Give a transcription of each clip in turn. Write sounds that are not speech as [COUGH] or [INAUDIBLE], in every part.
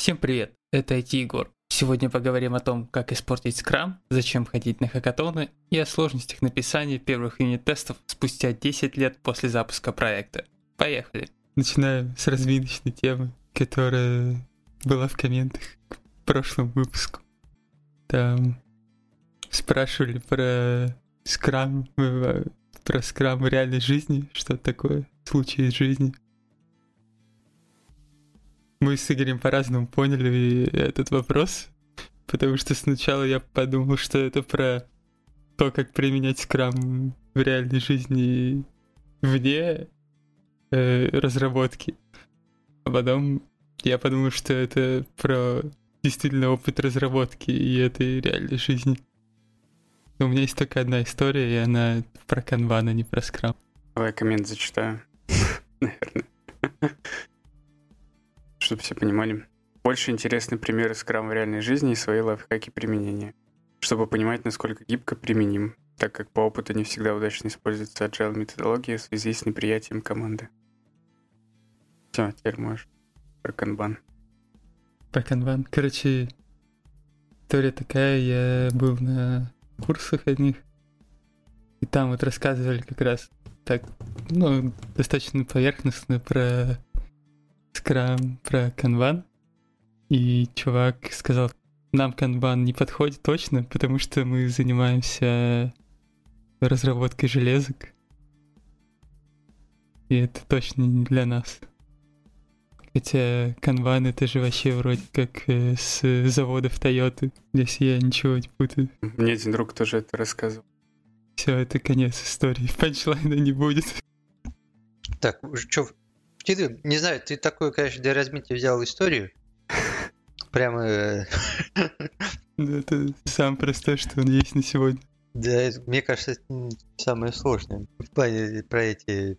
Всем привет, это IT Егор. Сегодня поговорим о том, как испортить скрам, зачем ходить на хакатоны и о сложностях написания первых юнит-тестов спустя 10 лет после запуска проекта. Поехали! Начинаем с разминочной темы, которая была в комментах к прошлому выпуску. Там спрашивали про скрам, э, про скрам в реальной жизни, что такое случай из жизни. Мы с Игорем по-разному поняли этот вопрос, потому что сначала я подумал, что это про то, как применять скрам в реальной жизни вне э, разработки. А потом я подумал, что это про действительно опыт разработки и этой реальной жизни. Но у меня есть только одна история, и она про канбан, а не про скрам. Давай коммент зачитаю, [LAUGHS] наверное чтобы все понимали. Больше интересны примеры скрам в реальной жизни и свои лайфхаки применения, чтобы понимать, насколько гибко применим, так как по опыту не всегда удачно используется agile методология в связи с неприятием команды. Все, теперь можешь про канбан. Про канбан. Короче, история такая, я был на курсах одних, и там вот рассказывали как раз так, ну, достаточно поверхностно про скрам про канбан, и чувак сказал, нам канбан не подходит точно, потому что мы занимаемся разработкой железок. И это точно не для нас. Хотя канбан это же вообще вроде как э, с заводов Toyota, если я ничего не путаю. Мне один друг тоже это рассказывал. Все, это конец истории. [LAUGHS] Панчлайна не будет. Так, что, ты, не знаю, ты такую, конечно, для размытия взял историю. [LAUGHS] Прямо... Э, да, это самое простое, что он есть на сегодня. Да, мне кажется, это самое сложное. В плане про эти,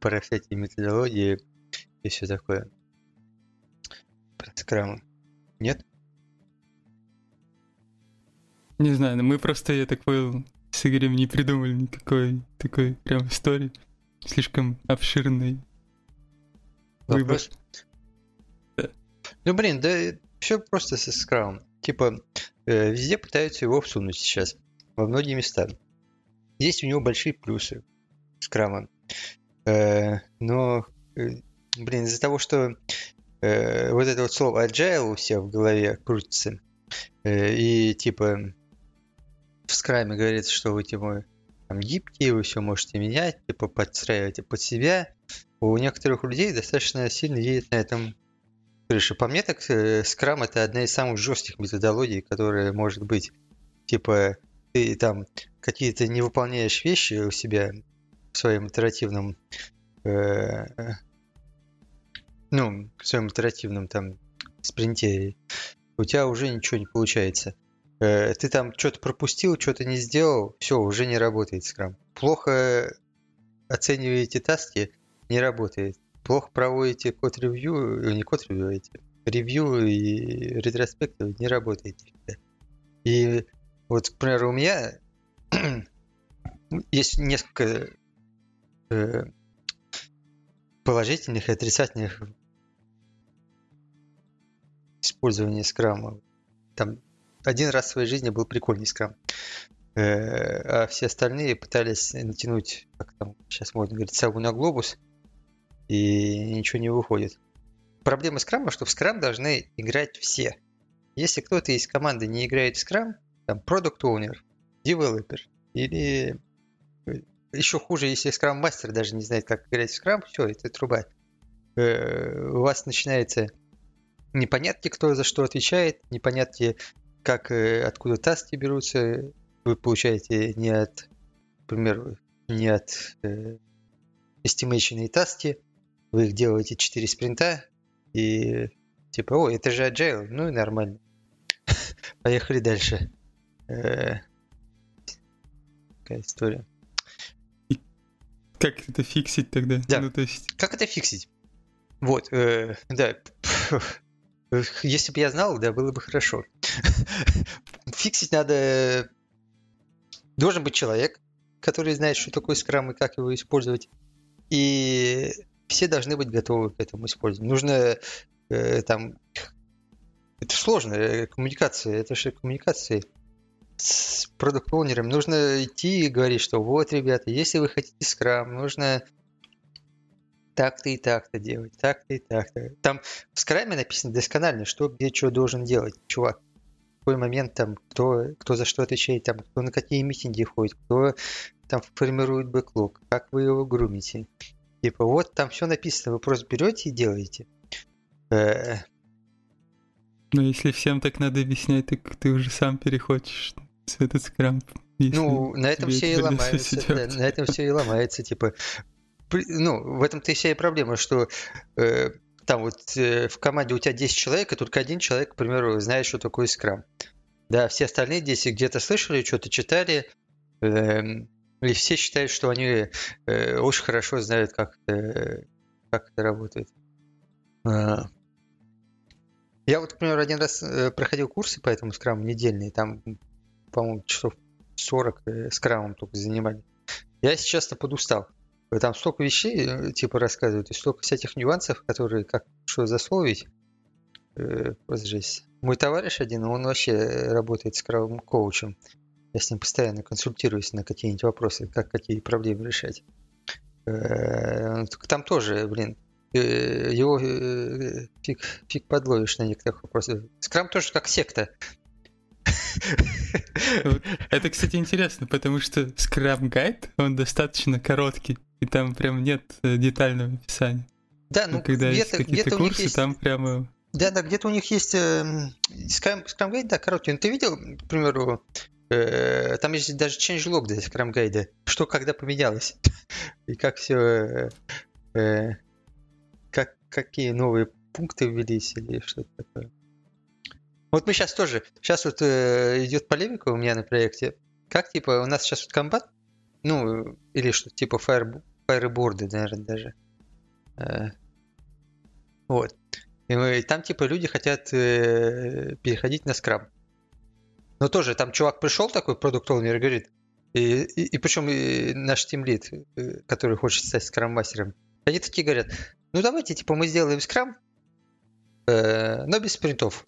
про всякие методологии и все такое. Про скрамы. Нет? Не знаю, но мы просто, я так понял, с Игорем не придумали никакой такой прям истории. Слишком обширной Вопрос. Ну, блин, да все просто со скрамом. Типа, э, везде пытаются его всунуть сейчас. Во многие места. Есть у него большие плюсы скрама. Э, но, э, блин, из-за того, что э, вот это вот слово agile у себя в голове крутится, э, и типа в скраме говорится, что вы типа там гибкие, вы все можете менять, типа подстраиваете под себя, у некоторых людей достаточно сильно едет на этом крыша. По мне так э, Scrum это одна из самых жестких методологий, которая может быть. Типа ты там какие-то не выполняешь вещи у себя в своем итеративном э, ну, в своем итеративном там спринте, у тебя уже ничего не получается. Э, ты там что-то пропустил, что-то не сделал, все, уже не работает Scrum. Плохо оцениваете таски, не работает. Плохо проводите код-ревью, э, не код-ревью, ревью и ретроспективы не работает. И вот, к примеру, у меня [CLEARS THROAT] есть несколько э, положительных и отрицательных использования скрама. Там один раз в своей жизни был прикольный скрам. Э, а все остальные пытались натянуть, как там сейчас можно говорить, сагу на глобус – и ничего не выходит. Проблема скрама, что в скрам должны играть все. Если кто-то из команды не играет в скрам, там product owner, developer или э, еще хуже, если скрам мастер даже не знает, как играть в скрам, все, это труба. Э, у вас начинается непонятки, кто за что отвечает, непонятки, как, э, откуда таски берутся, вы получаете не от, например, не от estimation и таски, вы их делаете 4 спринта, и типа, о, это же agile, ну и нормально. [LAUGHS] Поехали дальше. Э, какая история. как это фиксить тогда? Да. Ну, то есть... Как это фиксить? Вот, э, да. [LAUGHS] Если бы я знал, да, было бы хорошо. [LAUGHS] Фиксить надо... Должен быть человек, который знает, что такое скрам и как его использовать. И все должны быть готовы к этому использованию. Нужно э, там это сложно, э, коммуникация, это же коммуникация с продукт оунером Нужно идти и говорить, что вот, ребята, если вы хотите скрам, нужно так-то и так-то делать, так-то и так-то. Там в скраме написано досконально, что где что должен делать, чувак. В какой момент там, кто, кто за что отвечает, там, кто на какие митинги ходит, кто там формирует бэклог, как вы его грумите. Типа, вот там все написано, вы просто берете и делаете. Э, Но если всем так надо объяснять, так ты уже сам переходишь в этот скрам. Ну, на этом все и ломается. Да, на этом все и ломается. Типа, ну, в этом-то и вся и проблема, что э, там вот э, в команде у тебя 10 человек, и только один человек, к примеру, знает, что такое скрам. Да, все остальные 10 где-то слышали, что-то читали, э, и все считают, что они э, очень хорошо знают, как, э, как это работает. А. Я вот, к примеру, один раз э, проходил курсы по этому скраму недельные, там, по-моему, часов 40 э, скрамом только занимали. Я, если честно, подустал. Там столько вещей, э, типа, рассказывают, и столько всяких нюансов, которые как что засловить. Э, жесть. Мой товарищ один, он вообще работает с кровым коучем. Я с ним постоянно консультируюсь на какие-нибудь вопросы, как какие проблемы решать. Э, там тоже, блин, его фиг, фиг подловишь на некоторых вопросах. Скрам тоже как секта. Это, кстати, интересно, потому что Scrum Guide, он достаточно короткий, и там прям нет э, детального описания. Да, ну, когда есть какие-то курсы, есть... там прямо... Да, да, где-то у них есть э, Scrum, Scrum Guide, да, короткий. Ну, ты видел, к примеру, э, там есть даже changelog для Scrum Guide, что когда поменялось, [LAUGHS] и как все, э, э, как, какие новые пункты ввелись или что-то такое. Вот мы сейчас тоже, сейчас вот э, идет полемика у меня на проекте. Как типа у нас сейчас вот комбат, ну или что типа fire, fireboard, наверное, даже. Э, вот. И, мы, там типа люди хотят э, переходить на скрам. Но тоже там чувак пришел такой, продукт и говорит, и, и, и причем и наш тимлит, э, который хочет стать скрам-мастером, они такие говорят, ну давайте, типа, мы сделаем скрам, э, но без спринтов.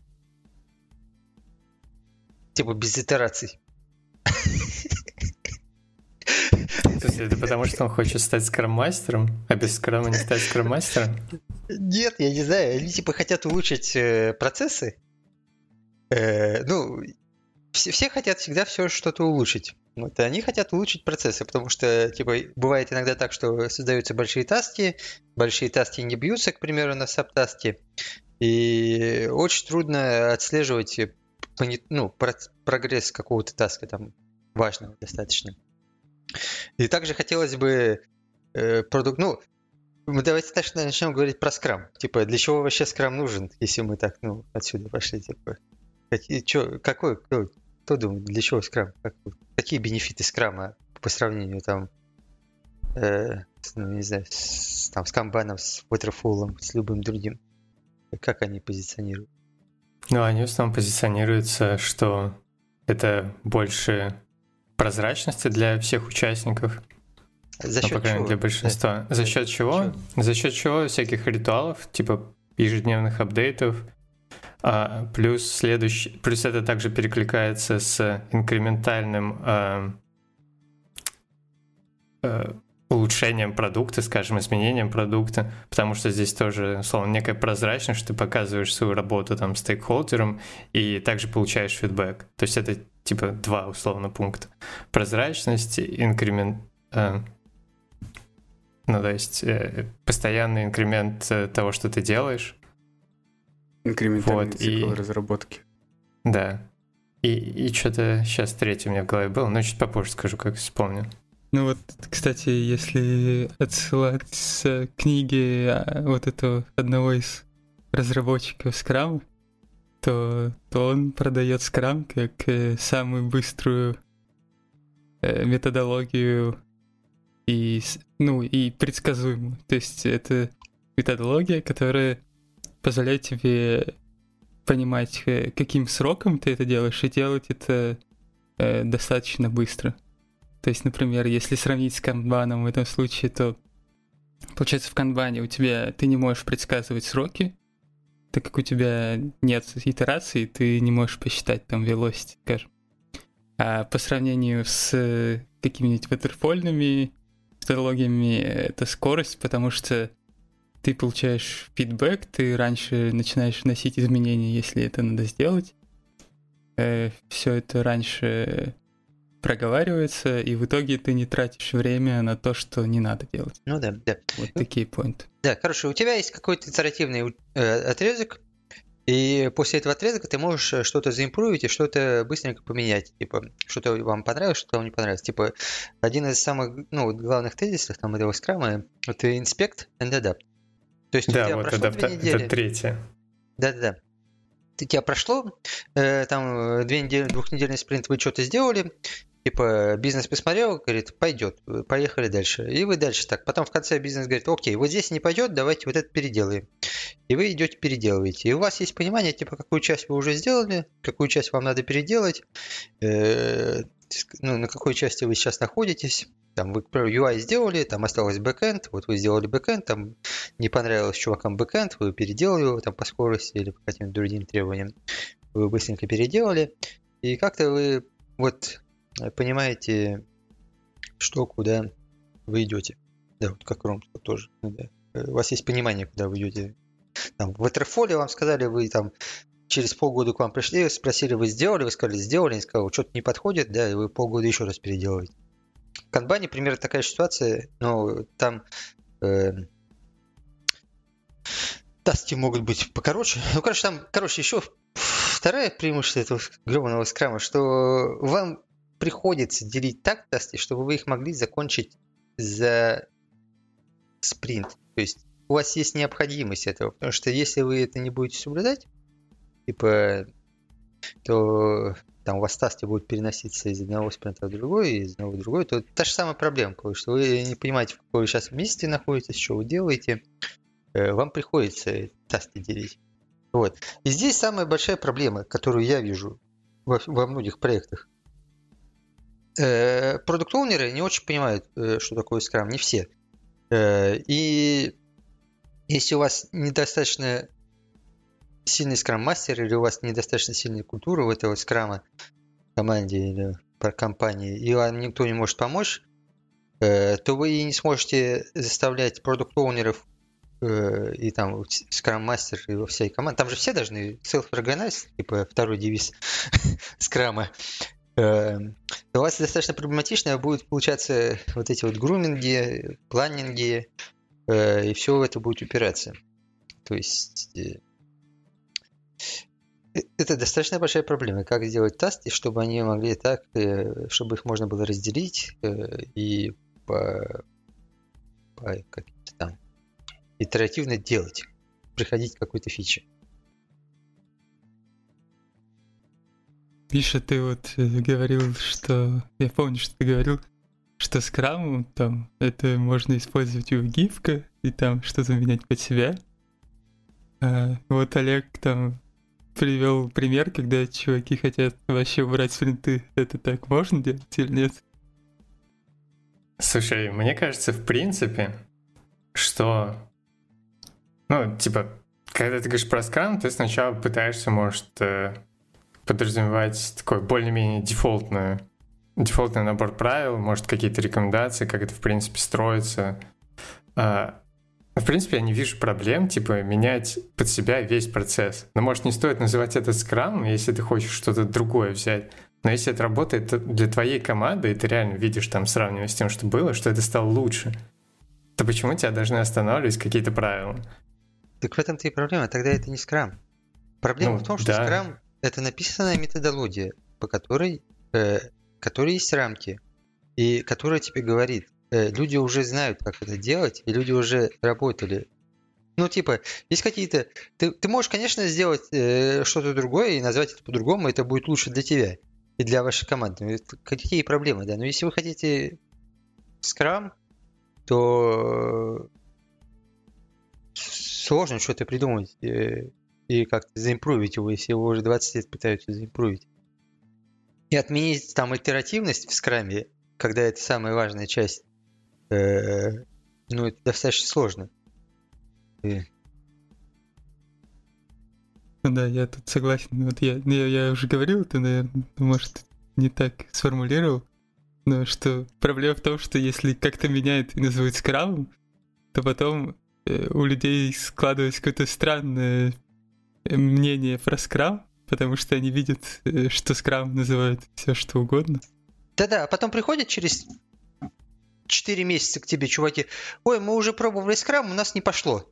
Типа без итераций. Это потому, что он хочет стать скрам-мастером, а без скрама не стать скрам-мастером? Нет, я не знаю. Они типа хотят улучшить э, процессы. Э, ну, все, все хотят всегда все что-то улучшить. Вот, они хотят улучшить процессы, потому что, типа, бывает иногда так, что создаются большие таски, большие таски не бьются, к примеру, на сабтаске, и очень трудно отслеживать ну, прогресс какого-то таска там важного достаточно. И также хотелось бы э, продукт, ну, мы давайте начнем говорить про скрам. Типа, для чего вообще скрам нужен, если мы так, ну, отсюда пошли, типа. Какие, чё, какой, кто, кто думает, для чего скрам? Как, какие бенефиты скрама по сравнению там, э, с, ну, не знаю, с, там, с камбаном, с waterfall, с любым другим? Как они позиционируют? Ну, они в основном позиционируются, что это больше прозрачности для всех участников. За счет ну, по чего? для большинства. Да. За счет чего? За счет чего всяких ритуалов, типа ежедневных апдейтов, а, плюс следующий, плюс это также перекликается с инкрементальным а, а, улучшением продукта, скажем, изменением продукта, потому что здесь тоже, словно, некая прозрачность, что ты показываешь свою работу там стейкхолдерам и также получаешь фидбэк. То есть это типа два условно пункта. Прозрачность, инкремент... Э, ну, то есть э, постоянный инкремент э, того, что ты делаешь. Инкрементальный вот, цикл и... разработки. Да. И, и что-то сейчас третье у меня в голове было, но чуть попозже скажу, как вспомню. Ну вот, кстати, если отсылать с книги а, вот этого одного из разработчиков Scrum, то, то он продает Scrum как э, самую быструю э, методологию и, ну, и предсказуемую. То есть это методология, которая позволяет тебе понимать, э, каким сроком ты это делаешь, и делать это э, достаточно быстро. То есть, например, если сравнить с канбаном в этом случае, то получается в канбане у тебя ты не можешь предсказывать сроки, так как у тебя нет итераций, ты не можешь посчитать там velocity, скажем. А по сравнению с какими-нибудь ватерфольными методологиями, это скорость, потому что ты получаешь фидбэк, ты раньше начинаешь вносить изменения, если это надо сделать. Э, все это раньше проговаривается, и в итоге ты не тратишь время на то, что не надо делать. Ну да, да. Вот такие поинты. Да, короче, у тебя есть какой-то итеративный э, отрезок, и после этого отрезка ты можешь э, что-то заимпровить и что-то быстренько поменять. Типа, что-то вам понравилось, что-то вам не понравилось. Типа, один из самых ну, главных тезисов там, этого скрама – это inspect and adapt. То есть да, у тебя вот прошло это, две недели. это третье. Да-да-да у тебя прошло, э, там две недели, двухнедельный спринт, вы что-то сделали, Типа бизнес посмотрел, говорит, пойдет, поехали дальше. И вы дальше так. Потом в конце бизнес говорит, окей, вот здесь не пойдет, давайте вот это переделаем. И вы идете переделываете. И у вас есть понимание, типа, какую часть вы уже сделали, какую часть вам надо переделать, э, ну, на какой части вы сейчас находитесь. Там вы, UI сделали, там осталось бэкэнд, вот вы сделали бэкэнд, там не понравилось чувакам бэкэнд, вы переделали его там по скорости или по каким-то другим требованиям. Вы быстренько переделали. И как-то вы вот понимаете, что, куда вы идете. Да, вот как Ром тоже. Ну да. Э, у вас есть понимание, куда вы идете. Там, в Waterfall вам сказали, вы там через полгода к вам пришли, спросили, вы сделали, вы сказали, сделали, они сказали, что-то не подходит, да, и вы полгода еще раз переделываете. В Канбане примерно такая ситуация, но там э, тасти могут быть покороче. Ну, короче, там, короче, еще второе преимущество этого гребаного скрама, что вам приходится делить так тесты, чтобы вы их могли закончить за спринт. То есть у вас есть необходимость этого, потому что если вы это не будете соблюдать, типа, то там у вас тасты будут переноситься из одного спринта в другой, из одного в другой, то та же самая проблема, потому что вы не понимаете, в какой вы сейчас месте находитесь, что вы делаете, э, вам приходится тасты делить. Вот. И здесь самая большая проблема, которую я вижу во, во многих проектах. Э, продукт-оунеры не очень понимают, э, что такое скрам, не все. Э, и если у вас недостаточно сильный скрам-мастер или у вас недостаточно сильная культура в этого скрама команде или по компании, и вам никто не может помочь, то вы не сможете заставлять продукт-оунеров и там скрам-мастер и во всей команде. Там же все должны self-organize, типа второй девиз [LAUGHS] скрама. Эм, у вас достаточно проблематично будет получаться вот эти вот груминги, планинги, э, и все это будет упираться. То есть э, э, это достаточно большая проблема. Как сделать тасты, чтобы они могли так, чтобы их можно было разделить и по, по каким-то там итеративно делать, приходить к какой-то фиче. Миша, ты вот э, говорил, что... Я помню, что ты говорил, что скрам там это можно использовать и в гифка, и там что-то менять под себя. А, вот Олег там привел пример, когда чуваки хотят вообще убрать спринты. Это так можно делать или нет? Слушай, мне кажется, в принципе, что... Ну, типа, когда ты говоришь про скрам, ты сначала пытаешься, может, э, подразумевать такой более-менее дефолтную, дефолтный набор правил, может, какие-то рекомендации, как это, в принципе, строится. А, в принципе, я не вижу проблем, типа, менять под себя весь процесс. Но, может, не стоит называть это скрам, если ты хочешь что-то другое взять. Но если это работает для твоей команды, и ты реально видишь там, сравнивая с тем, что было, что это стало лучше, то почему тебя должны останавливать какие-то правила? Так в этом-то и проблема. Тогда это не скрам. Проблема ну, в том, что да. скрам это написанная методология, по которой, э, которой есть рамки, и которая тебе говорит, э, люди уже знают, как это делать, и люди уже работали. Ну, типа, есть какие-то... Ты, ты можешь, конечно, сделать э, что-то другое и назвать это по-другому, это будет лучше для тебя и для вашей команды. Ну, какие проблемы, да? Но если вы хотите скрам, то сложно что-то придумать. Э, и как-то заимпровить его, если его уже 20 лет пытаются заимпровить. И отменить там итеративность в скраме, когда это самая важная часть, э, ну, это достаточно сложно. И... Да, я тут согласен. Вот я, я, я уже говорил, ты, наверное, может, не так сформулировал, но что проблема в том, что если как-то меняют и называют скрамом, то потом э, у людей складывается какое-то странное мнение про скрам, потому что они видят, э, что скрам называют все что угодно. Да-да, а потом приходят через 4 месяца к тебе чуваки, ой, мы уже пробовали скрам, у нас не пошло.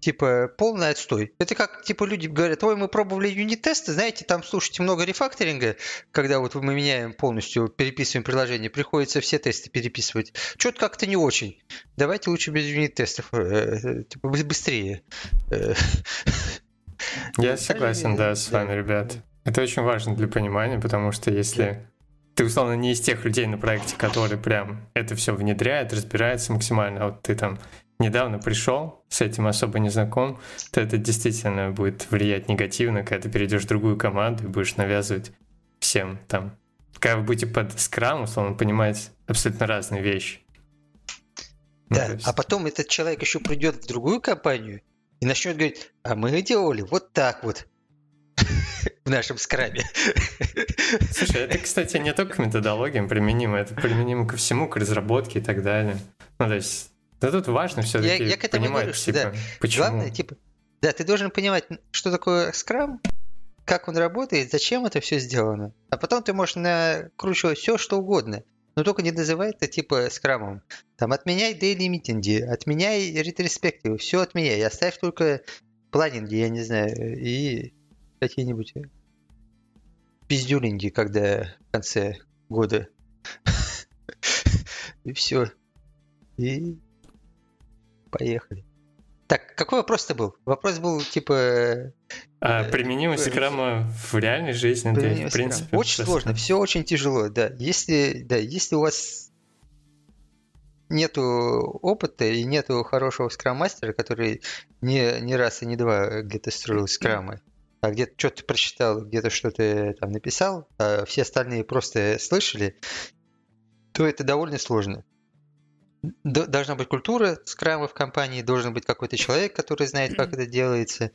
Типа, полный отстой. Это как, типа, люди говорят, ой, мы пробовали юнит-тесты, знаете, там, слушайте, много рефакторинга, когда вот мы меняем полностью, переписываем приложение, приходится все тесты переписывать. Что-то как-то не очень. Давайте лучше без юнит-тестов, э, э, типа, быстрее. [LAUGHS] Я согласен, да, с вами, ребят. Это очень важно для понимания, потому что если ты, условно, не из тех людей на проекте, которые прям это все внедряет, разбирается максимально, а вот ты там недавно пришел, с этим особо не знаком, то это действительно будет влиять негативно, когда ты перейдешь в другую команду и будешь навязывать всем там. Когда вы будете под скрам, условно, понимать абсолютно разные вещи. Ну, да, ну, есть... а потом этот человек еще придет в другую компанию и начнет говорить, а мы делали вот так вот [LAUGHS] в нашем скраме. [LAUGHS] Слушай, это, кстати, не только к методологиям применимо, это применимо ко всему, к разработке и так далее. Ну, то есть да тут важно все-таки я, я к понимать, говорю, типа, да. почему. Главное, типа, да, ты должен понимать, что такое скрам, как он работает, зачем это все сделано. А потом ты можешь накручивать все, что угодно. Но только не называй это типа скрамом. Там отменяй дейли митинги, отменяй ретроспективы, все отменяй. Оставь только планинги, я не знаю, и какие-нибудь пиздюлинги, когда в конце года. [LAUGHS] И все. И Поехали. Так, какой вопрос-то был? Вопрос был типа... А, э, применимость э, скрама в реальной жизни, да, в принципе. Очень просто. сложно, все очень тяжело, да. Если, да, если у вас нету опыта и нету хорошего скрам-мастера, который не, не раз и не два где-то строил скрамы, а где-то что-то прочитал, где-то что-то там написал, а все остальные просто слышали, то это довольно сложно должна быть культура скрама в компании, должен быть какой-то человек, который знает, как это делается,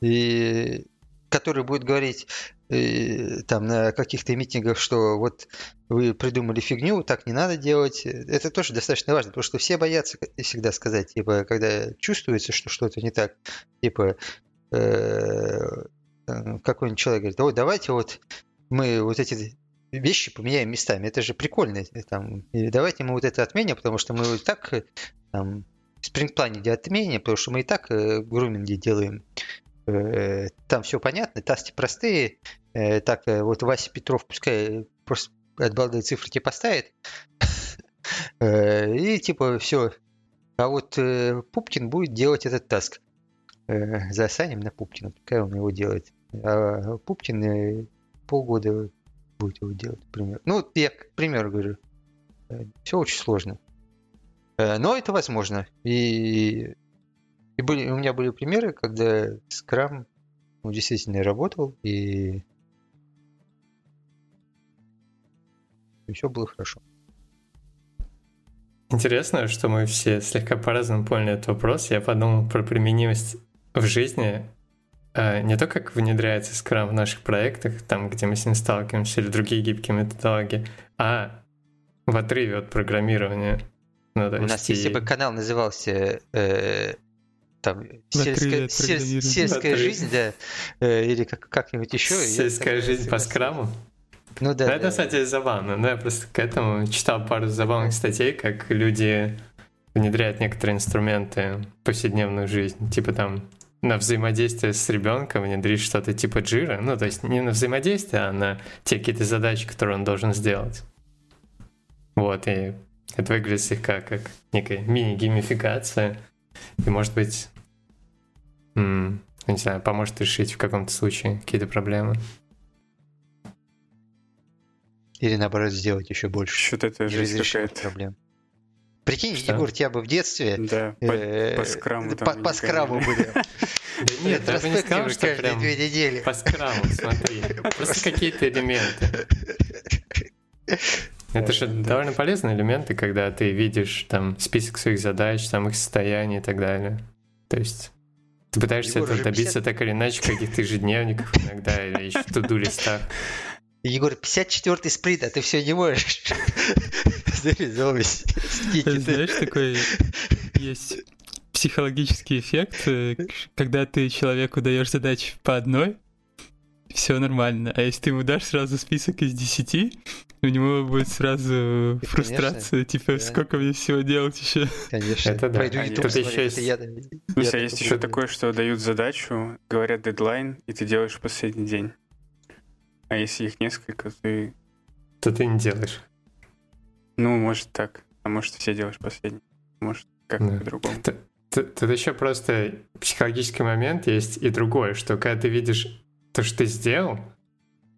и который будет говорить э, там на каких-то митингах, что вот вы придумали фигню, так не надо делать. Это тоже достаточно важно, потому что все боятся всегда сказать, типа, когда чувствуется, что что-то не так, типа, э, какой-нибудь человек говорит, ой, давайте вот мы вот эти вещи поменяем местами. Это же прикольно. Э, там, давайте мы вот это отменим, потому что мы и так э, там, sprint planning отменим, потому что мы и так э, груминги делаем. Э, там все понятно, таски простые. Э, так, э, вот Вася Петров пускай просто от балды цифры поставит. [LAUGHS] И типа все. А вот Пупкин будет делать этот таск. Заасайним на Пупкина, пускай он его делает. А Пупкин полгода будет его делать, например. Ну, я к примеру говорю. Э, Все очень сложно. Э, но это возможно. И, и были, у меня были примеры, когда скрам ну, действительно работал, и, и все было хорошо. Интересно, что мы все слегка по-разному поняли этот вопрос. Я подумал про применимость в жизни не то, как внедряется Scrum в наших проектах, там, где мы с ним сталкиваемся, или другие гибкие методологии, а в отрыве от программирования. Ну, У нас, и... если бы канал назывался э, там сельская, сель, сельская жизнь, да, э, или как, как-нибудь еще. Сельская жизнь по скраму? Ну да. Но это, кстати, забавно. Да, я просто к этому читал пару забавных статей, как люди внедряют некоторые инструменты в повседневную жизнь. Типа там на взаимодействие с ребенком внедрить что-то типа джира. Ну, то есть не на взаимодействие, а на те какие-то задачи, которые он должен сделать. Вот, и это выглядит слегка как некая мини-геймификация. И, может быть, м- не знаю, поможет решить в каком-то случае какие-то проблемы. Или наоборот сделать еще больше. Что-то это жизнь какая-то. проблем. Прикинь, что? Егор, тебя бы в детстве... Да, э, по, по скраму. По, по скраму были. [LAUGHS] Нет, я бы не сказал, что прям две недели. по скраму, смотри. Просто какие-то элементы. Это же довольно полезные элементы, когда ты видишь там список своих задач, там их состояние и так далее. То есть Ты пытаешься Егор этого добиться 50 так или иначе, каких-то ежедневников иногда, или еще туду листах. Егор, 54-й спринт, а ты все не можешь зарезовывать. Знаешь, такой есть психологический эффект, э, когда ты человеку даешь задачи по одной, все нормально. А если ты ему дашь сразу список из 10, у него будет сразу И, фрустрация, типа, да. сколько мне всего делать еще. Конечно. Это да. Пойду YouTube тут еще есть- я- Ну, я есть еще такое, что дают задачу, говорят дедлайн, и ты делаешь последний день. А если их несколько, ты, То ты не делаешь. Ну, может так, а может все делаешь последний, может как-то Да. по-другому. Т- т- Тут еще просто психологический момент есть и другое, что когда ты видишь то, что ты сделал,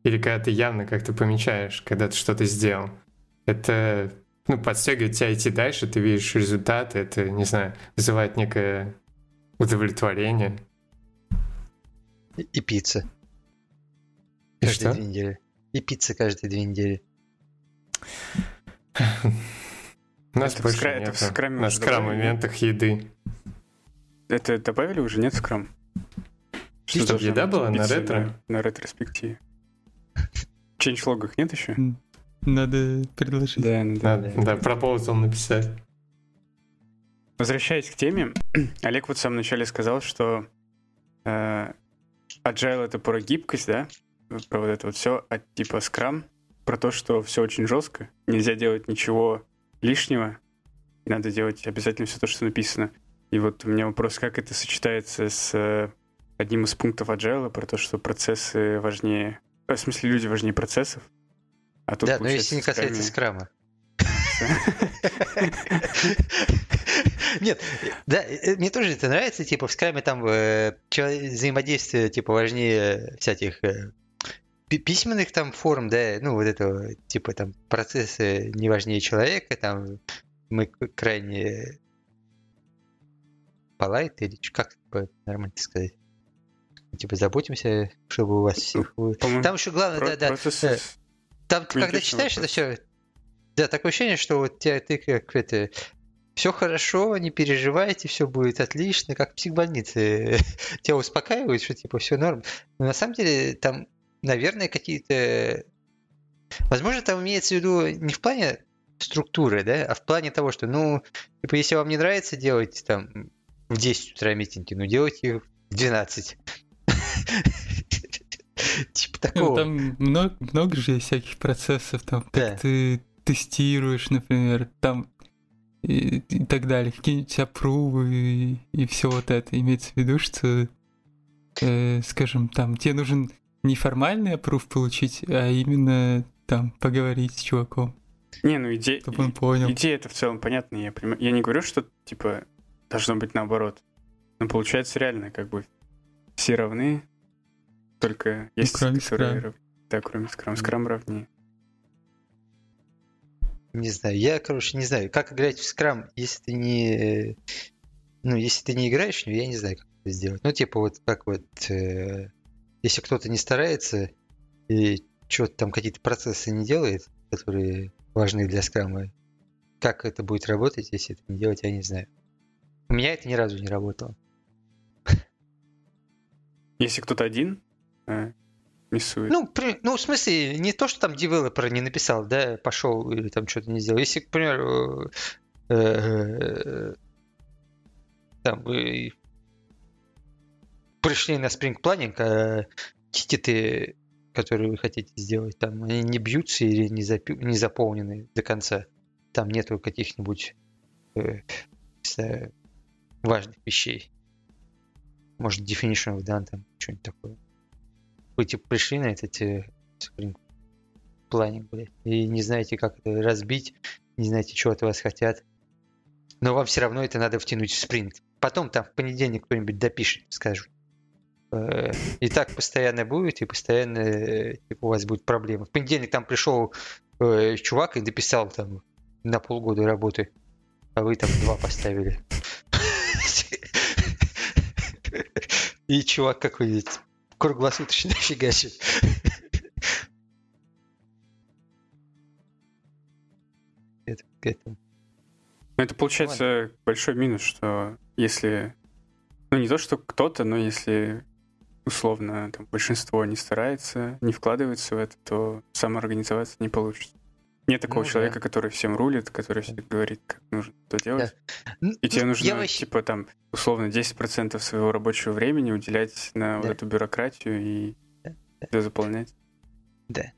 или когда ты явно как-то помечаешь, когда ты что-то сделал, это ну, подстегивает тебя идти дальше, ты видишь результаты, это, не знаю, вызывает некое удовлетворение. И и пицца. И Каждые что? две недели. И пицца каждые две недели. У [LAUGHS] нас Это больше скра- это нету. в скраме На уже скрам-моментах еды. Это добавили уже, нет, скрам? Чтоб должно еда была на ретро? На, на ретроспективе. В changelog'ах нет еще? Надо предложить. Да, Надо, да, пропозал написать. Возвращаясь к теме, [CLEARS THROAT] Олег вот в самом начале сказал, что э, agile это про гибкость, да? Про вот это вот все, а типа Scrum про то, что все очень жестко, нельзя делать ничего лишнего, и надо делать обязательно все то, что написано. И вот у меня вопрос, как это сочетается с э, одним из пунктов agile про то, что процессы важнее, э, в смысле люди важнее процессов, а тут Да, но если не касается скрама. Нет, да, э, мне тоже это нравится, типа в скраме там э, взаимодействие типа важнее всяких э, письменных там форм, да, ну вот этого типа там процессы не важнее человека, там мы крайне полайт или как нормально сказать, типа заботимся, чтобы у вас всех Там еще главное, про- да, да, э, там, ты когда читаешь это все, да, такое ощущение, что вот тебя, ты как это, все хорошо, не переживайте, все будет отлично, как в психбольнице. [LAUGHS] Тебя успокаивают, что типа все норм. Но на самом деле там, наверное, какие-то... Возможно, там имеется в виду не в плане структуры, да, а в плане того, что, ну, типа, если вам не нравится делать там в 10 утра митинги, ну, делайте их в 12. [LAUGHS] Типа Ну, такого. там много, же есть всяких процессов, там, как ты тестируешь, например, там и, и так далее, какие-нибудь апрувы и, и все вот это. Имеется в виду, что, э, скажем, там, тебе нужен не формальный аппрув получить, а именно там поговорить с чуваком, Не, ну идея, чтобы он понял. идея это в целом понятная. Я, понимаю. я не говорю, что типа должно быть наоборот. Но получается реально, как бы все равны, только есть, кроме которые рав- Да, кроме скрам. Скрам равнее. Не знаю, я, короче, не знаю, как играть в скрам, если ты не... Ну, если ты не играешь в него, я не знаю, как это сделать. Ну, типа вот как вот... э, если кто-то не старается и что-то там какие-то процессы не делает, которые важны для скрама, как это будет работать, если это не делать, я не знаю. У меня это ни разу не работало. Если кто-то один миссует. Ну, при- ну, в смысле, не то, что там девелопер не написал, да, пошел или там что-то не сделал. Если, к примеру, э, э, там пришли на Spring Planning, а тикеты, которые вы хотите сделать, там они не бьются или не, запи- не заполнены до конца. Там нету каких-нибудь э, важных вещей. Может, definition of done, там что-нибудь такое вы типа пришли на этот э, Spring Planning, блядь, и не знаете, как это разбить, не знаете, что от вас хотят. Но вам все равно это надо втянуть в спринт. Потом там в понедельник кто-нибудь допишет, скажут. Э, И так постоянно будет, и постоянно э, типа, у вас будет проблемы. В понедельник там пришел э, чувак и дописал там на полгода работы, а вы там два поставили. И чувак какой-нибудь круглосуточно [LAUGHS] фигачит. Это к этому. Но это получается большой минус, что если Ну, не то, что кто-то, но если условно там, большинство не старается, не вкладывается в это, то самоорганизоваться не получится. Нет такого ну, человека, да. который всем рулит, который всегда говорит, как нужно что делать. Да. И тебе нужно, вообще... типа, там, условно, 10% своего рабочего времени уделять на да. вот эту бюрократию и да. это заполнять. Да.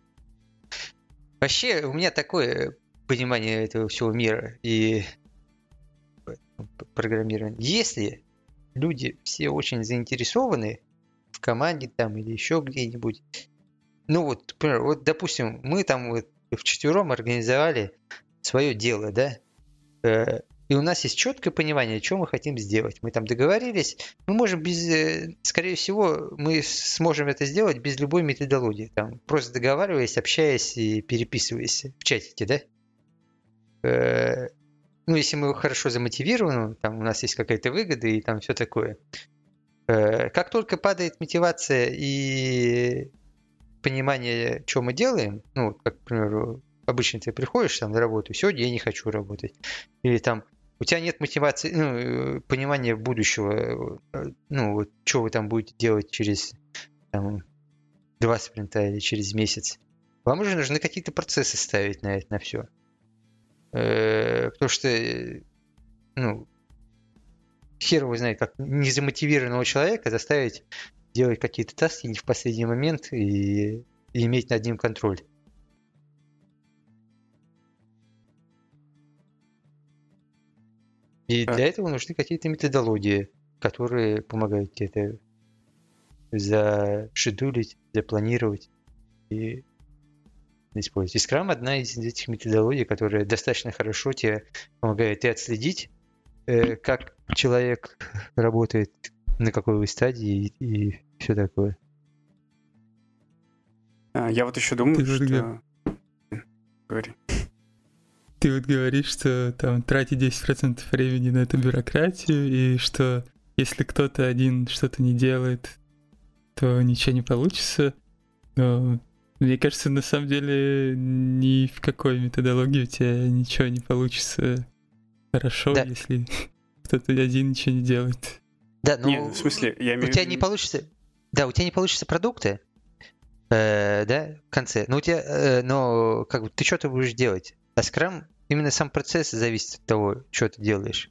Вообще, у меня такое понимание этого всего мира и программирования. Если люди все очень заинтересованы команде там или еще где-нибудь, ну вот, например, вот, допустим, мы там вот вчетвером организовали свое дело, да, э, и у нас есть четкое понимание, что мы хотим сделать. Мы там договорились, мы можем без, э, скорее всего, мы сможем это сделать без любой методологии. Там, просто договариваясь, общаясь и переписываясь в чатике, да? Э, ну, если мы хорошо замотивированы, там у нас есть какая-то выгода и там все такое. Как только падает мотивация и понимание, что мы делаем, ну, как, к примеру, обычно ты приходишь там на работу, сегодня я не хочу работать. Или там у тебя нет мотивации, ну, э, понимания будущего, э, ну, вот, что вы там будете делать через там, два спринта или через месяц. Вам уже нужны какие-то процессы ставить на это, на все. Э, потому что, ну, хер его знает, как незамотивированного человека заставить делать какие-то таски не в последний момент и, и иметь над ним контроль. И а. для этого нужны какие-то методологии, которые помогают тебе это зашедулить, запланировать и использовать. И Scrum одна из этих методологий, которая достаточно хорошо тебе помогает и отследить, э, как человек [LAUGHS] работает, на какой вы стадии и, и все такое. А, я вот еще думаю, Ты что... Говори. Ты вот говоришь, что там тратить 10% времени на эту бюрократию, и что если кто-то один что-то не делает, то ничего не получится. Но мне кажется, на самом деле ни в какой методологии у тебя ничего не получится хорошо, да. если кто-то один ничего не делает. Да, ну, Нет, в смысле, я имею... У тебя не получится... Да, у тебя не получится продукты, э, да, в конце. Но у тебя, э, но как бы ты что-то будешь делать. А скрам, именно сам процесс зависит от того, что ты делаешь.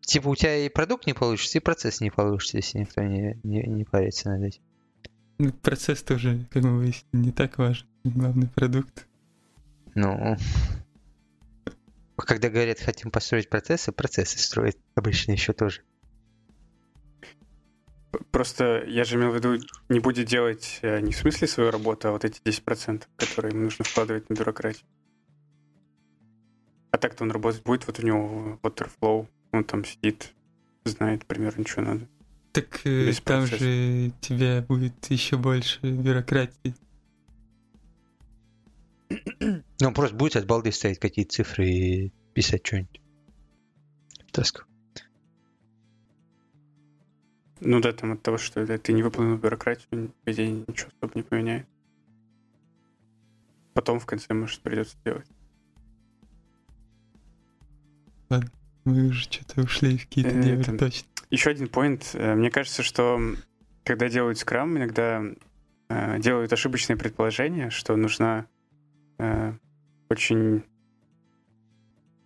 Типа у тебя и продукт не получится, и процесс не получится, если никто не, не, не парится над этим. Ну, процесс тоже, как мы выяснили, не так важен. Главный продукт. Ну, когда говорят, хотим построить процессы, процессы строят обычно еще тоже. Просто я же имел в виду, не будет делать э, не в смысле свою работу, а вот эти 10%, которые ему нужно вкладывать на бюрократию. А так-то он работать будет, вот у него waterflow, он там сидит, знает примерно, что надо. Так э, там процесса. же тебе будет еще больше бюрократии. [CLEARS THROAT] Ну, просто будет от балды ставить какие-то цифры и писать что-нибудь. Таск. Ну да, там от того, что да, ты не выполнил бюрократию, по идее, ничего особо не поменяет. Потом в конце, может, придется делать. Ладно, мы уже что-то ушли в какие-то э, девы, точно. Еще один поинт. Э, мне кажется, что когда делают скрам, иногда э, делают ошибочные предположения, что нужна э, очень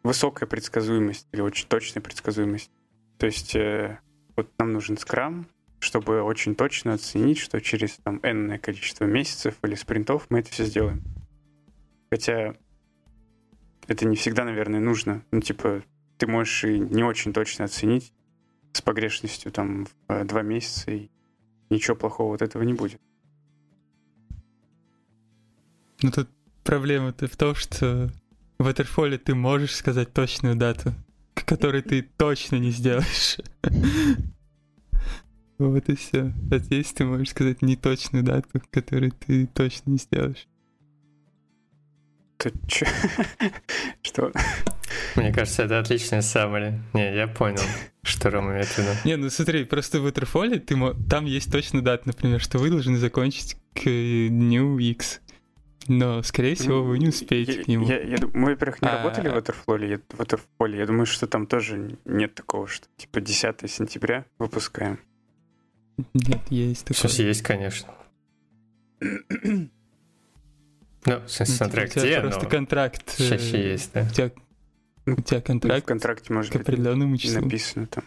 высокая предсказуемость или очень точная предсказуемость. То есть э, вот нам нужен скрам, чтобы очень точно оценить, что через там энное количество месяцев или спринтов мы это все сделаем. Хотя это не всегда, наверное, нужно. Ну, типа, ты можешь и не очень точно оценить с погрешностью там в э, два месяца, и ничего плохого от этого не будет. Ну, тут проблема-то в том, что в Waterfall ты можешь сказать точную дату, которую ты точно не сделаешь. [LAUGHS] Вот и все. А здесь ты можешь сказать неточную дату, которую ты точно не сделаешь. Ты чё? [LAUGHS] Что? Мне кажется, это отличная summary. Не, я понял, что Рома имеет в виду. Не, ну смотри, просто в Waterfall ты, там есть точно дата, например, что вы должны закончить к дню X. но, скорее всего, вы не успеете я, к нему. Я, я, мы, во-первых, не А- работали в Waterfall, я, в Waterfall. Я думаю, что там тоже нет такого, что типа 10 сентября выпускаем. Нет, есть такое. Сейчас есть, конечно. [CLEARS THROAT] Ну, в смысле, Ну, смотря типа, у тебя где, просто но контракт. э, чаще есть, да. У тебя, у тебя Ну, в контракт контракте, может к быть, определенному числу. написано там.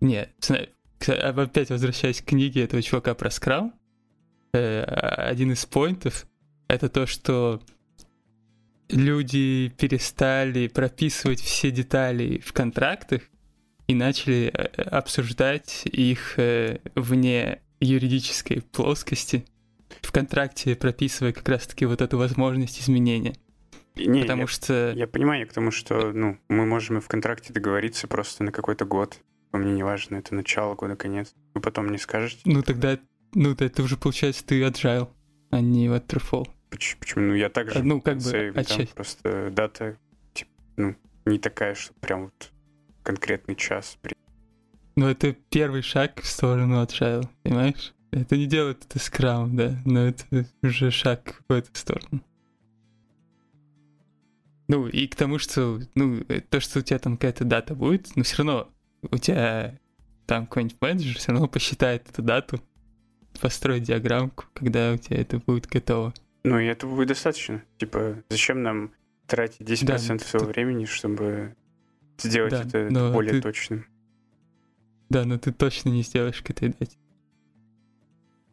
Нет, а опять возвращаясь к книге этого чувака про скрам, э, один из поинтов это то, что люди перестали прописывать все детали в контрактах и начали э, обсуждать их э, вне юридической плоскости, в контракте прописывая как раз-таки вот эту возможность изменения. Не, Потому я, что... я понимаю, я к тому, что ну, мы можем и в контракте договориться просто на какой-то год. Мне не важно, это начало года, конец. Вы потом не скажете, Ну тогда, ну да, это уже получается ты agile, а не waterfall. поч- почему. Ну, я также А, ну, как бы, отчасти. просто дата типа, ну, не такая, что прям вот конкретный час. Ну, это первый шаг в сторону agile, понимаешь? Это не делает это скрам, да, но это уже шаг в эту сторону. Ну, и к тому, что, ну, то, что у тебя там какая-то дата будет, но все равно у тебя там какой-нибудь менеджер все равно посчитает эту дату, построит диаграммку, когда у тебя это будет готово. Ну, и этого будет достаточно. Типа, зачем нам тратить 10% Да, своего тут- времени, чтобы сделать Да, это более ты- точным? Да, но ты точно не сделаешь к этой дате.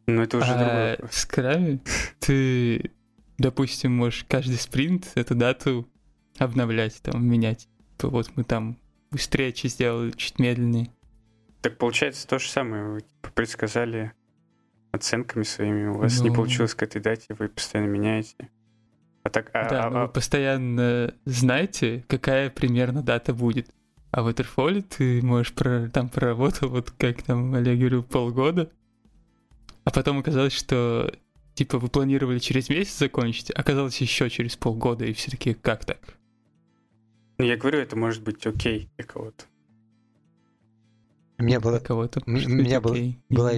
Но это уже А вопрос. в скраме ты, допустим, можешь каждый спринт эту дату обновлять, там, менять. То вот мы там быстрее чуть сделали, чуть медленнее. Так получается то же самое. Вы типа, предсказали оценками своими, у вас не Ну. получилось к этой дате, вы постоянно меняете. А так, а, да, а- но а- вы постоянно знаете, какая примерно дата будет. А в Waterfall ты можешь про, там проработал, вот как там Олег говорил, полгода, а потом оказалось, что типа вы планировали через месяц закончить, а оказалось еще через полгода, и все таки как так? ну, я говорю, это может быть окей для кого-то. У меня была, кого-то. у меня был- была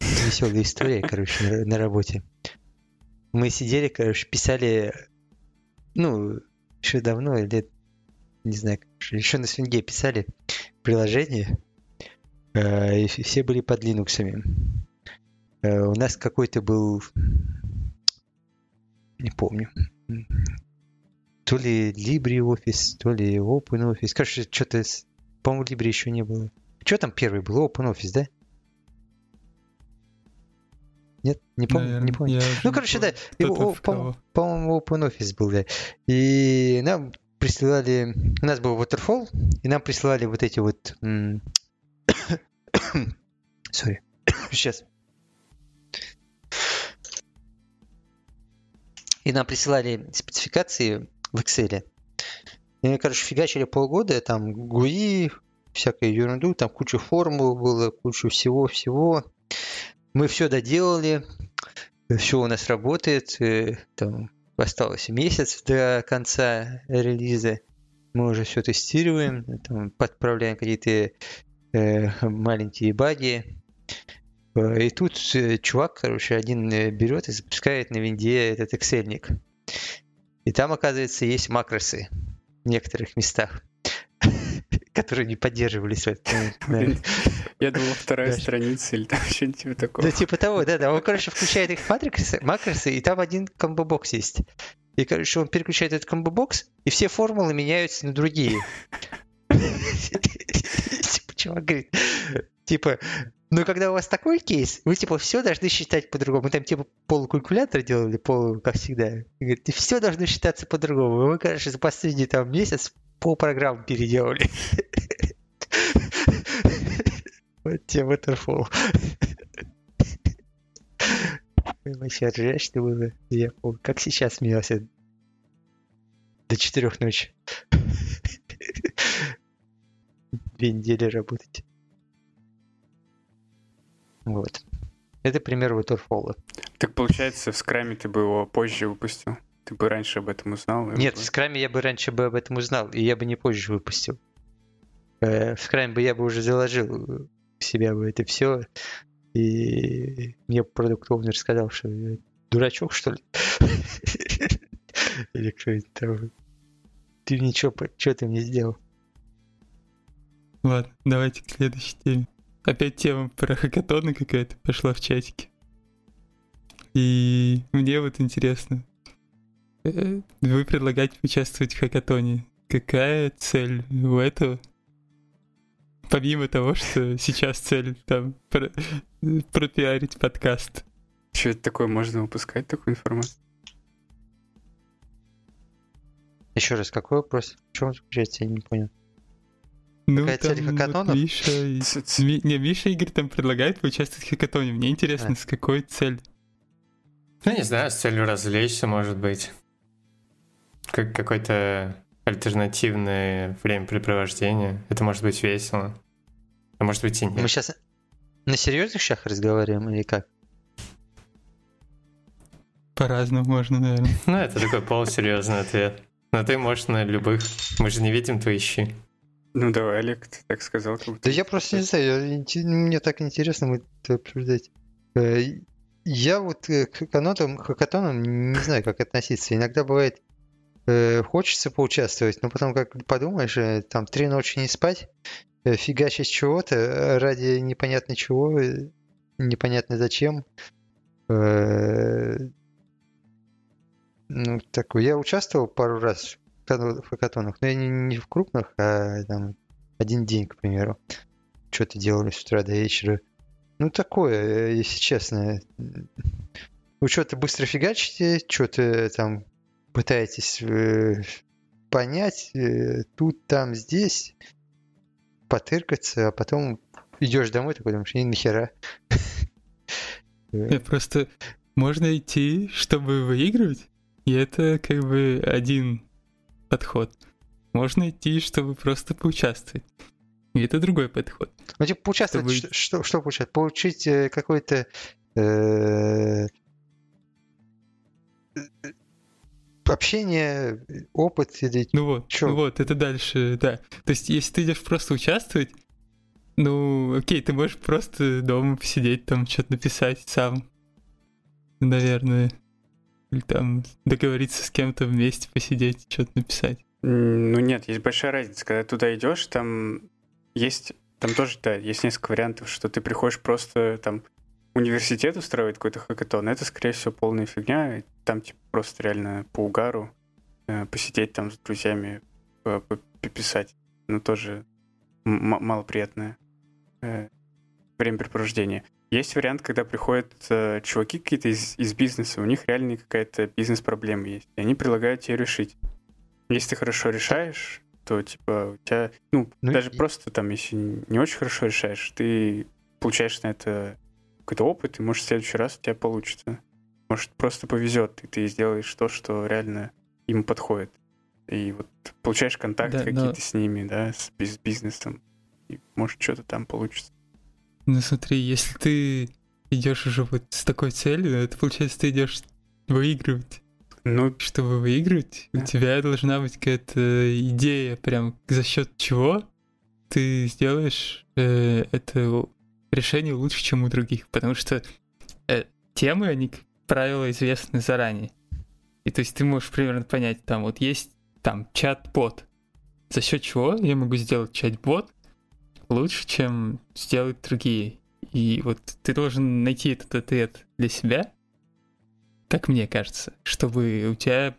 веселая история, [LAUGHS] короче, на, на работе. Мы сидели, короче, писали, ну, еще давно, лет, не знаю, еще на свинге писали приложение, э, и все были под линуксами. Э, У нас какой-то был, не помню, то ли LibreOffice, то ли OpenOffice. Короче, что-то, по-моему, Libre еще не было. Что там первый был? OpenOffice, да? Нет, не помню, не Наверно, помню. Ну, не короче, да, в по- по-моему, OpenOffice был, да. И нам присылали... У нас был Waterfall, и нам присылали вот эти вот... Сори. [COUGHS] [COUGHS] Сейчас. И нам присылали спецификации в Excel. И короче, фигачили полгода, там GUI, всякую ерунду, там куча формул было, кучу всего-всего. Мы все доделали, все у нас работает, э, там осталось месяц до конца релиза. Мы уже все тестируем, там, подправляем какие-то э, маленькие баги. Э, И тут э, чувак, короче, один берет и запускает на винде этот эксельник. И там, оказывается, есть макросы в некоторых местах, которые не поддерживались в этот момент. [LAUGHS] Я думал, вторая страница или там [LAUGHS] что-нибудь типа такого. Да, типа того, да, да. Он, короче, включает их макросы, макросы, и там один комбо-бокс есть. И, короче, он переключает этот комбо-бокс, и все формулы меняются на другие. Типа, чувак говорит, типа, ну, когда у вас такой кейс, вы, типа, все должны считать по-другому. Мы там, типа, полукалькулятор делали, полу, как всегда. И говорит, все должно считаться по-другому. Мы, короче, за последний там месяц пол программ переделали. Вот тебе Waterfall. Ой, Вообще ржачно было. Я помню, как сейчас смеялся. До четырех ночи. Две недели работать. Вот. Это пример Waterfall. Так получается, в скраме ты бы его позже выпустил? Ты бы раньше об этом узнал? Нет, бы- в скраме я бы раньше бы об этом узнал, и я бы не позже выпустил. Э, В скраме бы я бы уже заложил в себя бы это все, и мне продукт оунер сказал, что дурачок, что ли? [LAUGHS] Или кто-нибудь там. Ты ничего, что ты мне сделал? Ладно, давайте к следующей теме. Опять тема про хакатоны какая-то пошла в чатике. И мне вот интересно, вы предлагаете участвовать в хакатоне. Какая цель у этого? Помимо того, что сейчас цель там про, пропиарить подкаст. Что это такое? Можно выпускать такую информацию? Еще раз, какой вопрос? В чем заключается? Я не понял. Ну, Какая там цель вот хакатонов? Миша, и- [LAUGHS] Ми- не, Миша Игорь там предлагает поучаствовать в хакатоне. Мне интересно, А. с какой целью. Ну, не знаю, с целью развлечься, может быть. Как какое-то альтернативное времяпрепровождение. Это может быть весело. А может быть и Мы нет. сейчас на серьезных щах разговариваем или как? По-разному можно, наверное. [LAUGHS] Ну, это такой полусерьезный ответ. Но ты можешь на любых. Мы же не видим твои щи. Ну давай, Олег, ты так сказал, как будто... Да я просто не знаю, я- мне так интересно мы это обсуждать. Э, Я вот э, к хакатонам, хакатонам не знаю, как относиться. Иногда бывает, хочется поучаствовать, но потом как подумаешь, э, там три ночи не спать, э, фигачить чего-то э, ради непонятно чего, э, непонятно зачем. Э, Ну, такой. Я участвовал пару раз в хакатон- в хакатонах, но я не, не в крупных, а там один день, к примеру. Что-то делали с утра до вечера. Ну, такое, э, если честно. Вы что-то быстро фигачите, что-то там пытаетесь э, понять, э, тут, там, здесь, потыркаться, а потом идешь домой, такой думаешь, и нахера. Просто можно идти, чтобы выигрывать, и это как бы один подход. Можно идти, чтобы просто поучаствовать. И это другой подход. Ну, типа, поучаствовать, Чтобы- что, что, что получать? Получить э, какой-то э, общение, опыт или Ну вот, Чё? ну вот, это дальше, да. То есть, если ты идешь просто участвовать, ну, окей, ты можешь просто дома посидеть, там что-то написать сам, наверное. Или там договориться с кем-то вместе посидеть, что-то написать. Ну нет, есть большая разница. Когда туда идешь, там есть, там тоже, да, есть несколько вариантов, что ты приходишь просто там университет устраивает какой-то хакатон, это, скорее всего, полная фигня. Там, типа, просто реально по угару э, посидеть там с друзьями, э, по- пописать. Ну, тоже малоприятное э, времяпрепровождение. Есть вариант, когда приходят э, чуваки какие-то из, из бизнеса, у них реально какая-то бизнес-проблема есть, и они предлагают тебе решить. Если ты хорошо решаешь, то типа у тебя, ну, Ну, даже и- просто там, если не очень хорошо решаешь, ты получаешь на это какой-то опыт, и может в следующий раз у тебя получится. Может просто повезет, и ты сделаешь то, что реально им подходит. И вот получаешь контакты Да, какие-то с ними, да, с биз- бизнесом, и может что-то там получится. Ну смотри, если ты идешь уже вот с такой целью, это получается, ты идешь выигрывать. Ну, Чтобы выиграть, у Да. тебя должна быть какая-то идея, прям за счет чего ты сделаешь э, это решение лучше, чем у других. Потому что э, темы, они, как правило, известны заранее. И то есть ты можешь примерно понять, там вот есть там чат-бот. За счет чего я могу сделать чат-бот лучше, чем сделать другие. И вот ты должен найти этот ответ для себя, как мне кажется, чтобы у тебя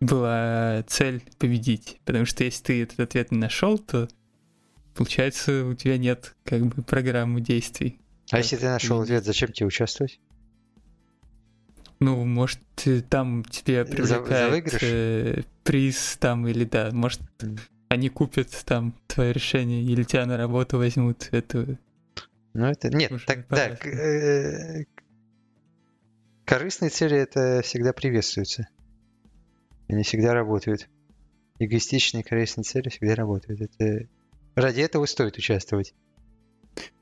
была цель победить. Потому что если ты этот ответ не нашел, то получается у тебя нет как бы программы действий. А если ты нашел ответ, зачем тебе участвовать? Ну, может, там тебе За- за привлекает выигрыш? э, приз там или да, может, Мгм. они купят там твое решение или тебя на работу возьмут. Это Ну, это... Нет, Уже так, да, э, корыстные цели это всегда приветствуются. Они всегда работают. Эгоистичные корыстные цели всегда работают. Это... Ради этого стоит участвовать.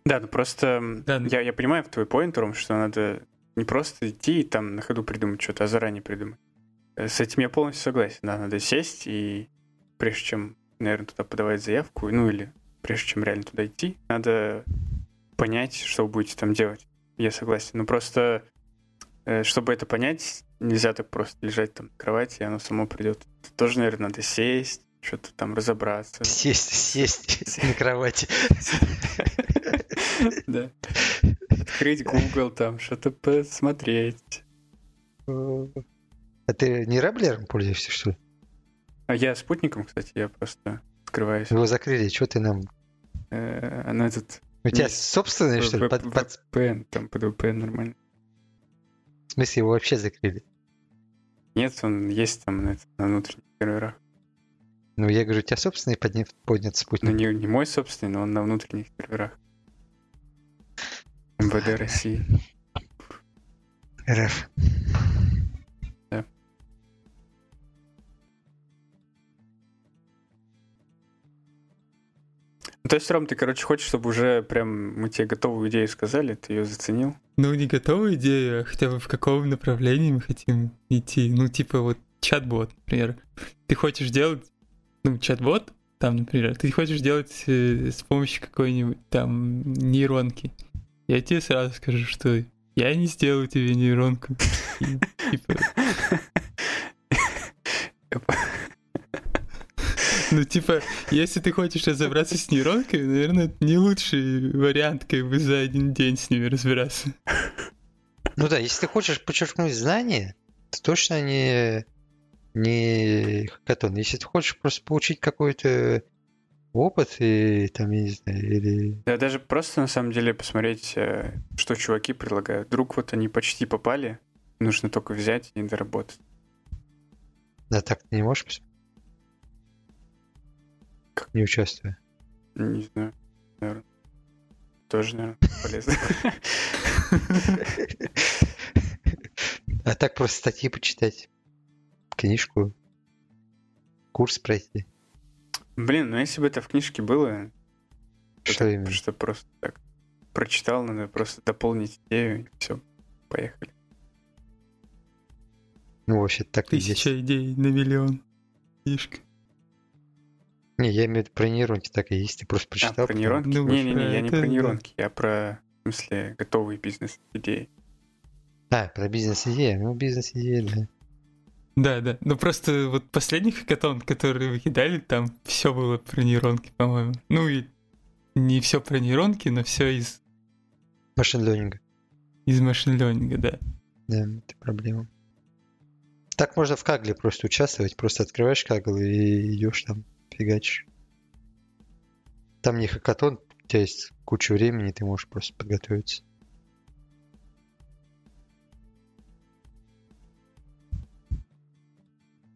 Да, ну просто Да, ну- я, я понимаю твой поинт, Ром, что надо не просто идти и там на ходу придумать что-то, а заранее придумать. Э, С этим я полностью согласен. Да, надо сесть и прежде чем, наверное, туда подавать заявку, ну или прежде чем реально туда идти, надо понять, что вы будете там делать. Я согласен. Ну просто э, чтобы это понять, нельзя так просто лежать там на кровати, и оно само придет. Тоже, наверное, надо сесть, что-то там разобраться. Сесть, сесть [LAUGHS] на кровати. [LAUGHS] Да. Открыть Google, там что-то посмотреть. А ты не Раблером пользуешься, что ли? А я спутником, кстати, я просто скрываюсь. Его закрыли, что ты нам... Э, ну, этот... У тебя собственный, что ли? Под. VPN, там под VPN нормально. В смысле, его вообще закрыли? Нет, он есть там на внутренних серверах. Ну, я говорю, у тебя собственный поднят, поднят спутник. Ну, не, не мой собственный, но он на внутренних серверах. МВД России. РФ. Да. Ну, то есть, Ром, ты, короче, хочешь, чтобы уже прям мы тебе готовую идею сказали, ты ее заценил? Ну, не готовую идею, а хотя бы в каком направлении мы хотим идти. Ну, типа вот чат-бот, например. Ты хочешь делать, ну, чат-бот, там, например, ты хочешь делать э, с помощью какой-нибудь там нейронки. Я тебе сразу скажу, что я не сделаю тебе нейронку. [LAUGHS] Ну, типа, если ты хочешь разобраться с нейронкой, наверное, это не лучший вариант, как бы за один день с ними разбираться. Ну да, если ты хочешь подчеркнуть знания, то точно не, не хакатон. Если ты хочешь просто получить какой-то опыт и там, я не знаю, или... Да, даже просто на самом деле посмотреть, э, что чуваки предлагают. Вдруг вот они почти попали, нужно только взять и доработать. Да, так ты не можешь посмотреть? Как? Не участвуя. Не знаю, наверное. Тоже, наверное, полезно. [LAUGHS] А так просто статьи почитать, книжку, курс пройти. Блин, ну если бы это в книжке было, что это, именно? Что просто так прочитал, надо просто дополнить идею, и все, поехали. Ну, вообще так и Тысяча есть. идей на миллион. Книжка. Не, я имею в виду про нейронки, так и есть. Ты просто А, прочитал. про потом- нейронки? Ну, Не-не-не, про я не про да. нейронки, я про, в смысле, готовые бизнес-идеи. А, про бизнес-идеи. Ну, бизнес-идеи, да. Да, да. Ну просто вот последний хакатон, который вы кидали, там все было про нейронки, по-моему. Ну и не все про нейронки, но все из, Машин ленинга. из машин ленинга, да. Да, это проблема. Так можно в Кагле просто участвовать. Просто открываешь Кагл и идешь там, фигачишь. Там не хакатон, у тебя есть куча времени, ты можешь просто подготовиться.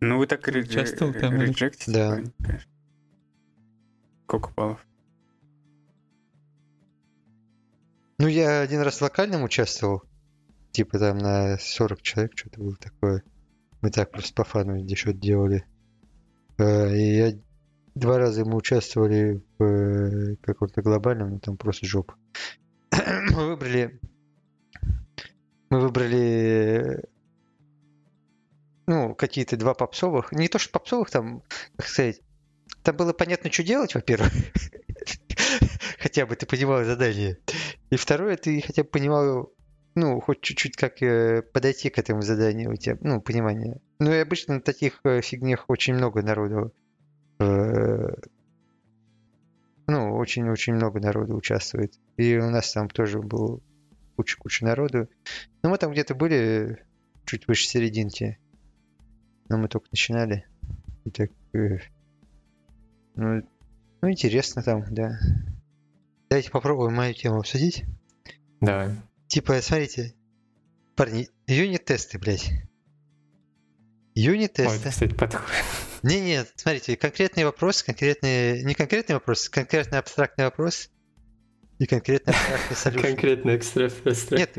Ну вы так Участвовал там, или? реджектите, Да. конечно. Сколько баллов? Ну, я один раз в локальном участвовал. Типа там на 40 человек что-то было такое. Мы так просто по фану что-то делали. Э, И я два раза мы участвовали в э, каком-то глобальном, но там просто жопа. [COUGHS] Мы выбрали... Мы выбрали ну, какие-то два попсовых. Не то, что попсовых, там, как сказать, там было понятно, что делать, во-первых. [LAUGHS] Хотя бы ты понимал задание. И второе, ты хотя бы понимал, ну, хоть чуть-чуть как э, подойти к этому заданию у тебя, ну, понимание. Ну, и обычно на таких э, фигнях очень много народу. э, ну, очень-очень много народу участвует. И у нас там тоже было куча-куча народу. Но мы там где-то были чуть выше серединки. Но мы только начинали. И так, э, ну, ну, интересно там, да. Давайте попробуем мою тему обсудить. Давай. Типа, смотрите, парни, юнит-тесты, блядь. Ой, Юнит-тесты. кстати, подходит. Не, нет, смотрите, конкретный вопрос, конкретный, не конкретный вопрос, конкретный абстрактный вопрос и конкретный абстрактный [LAUGHS] solution. Конкретно экстра Нет.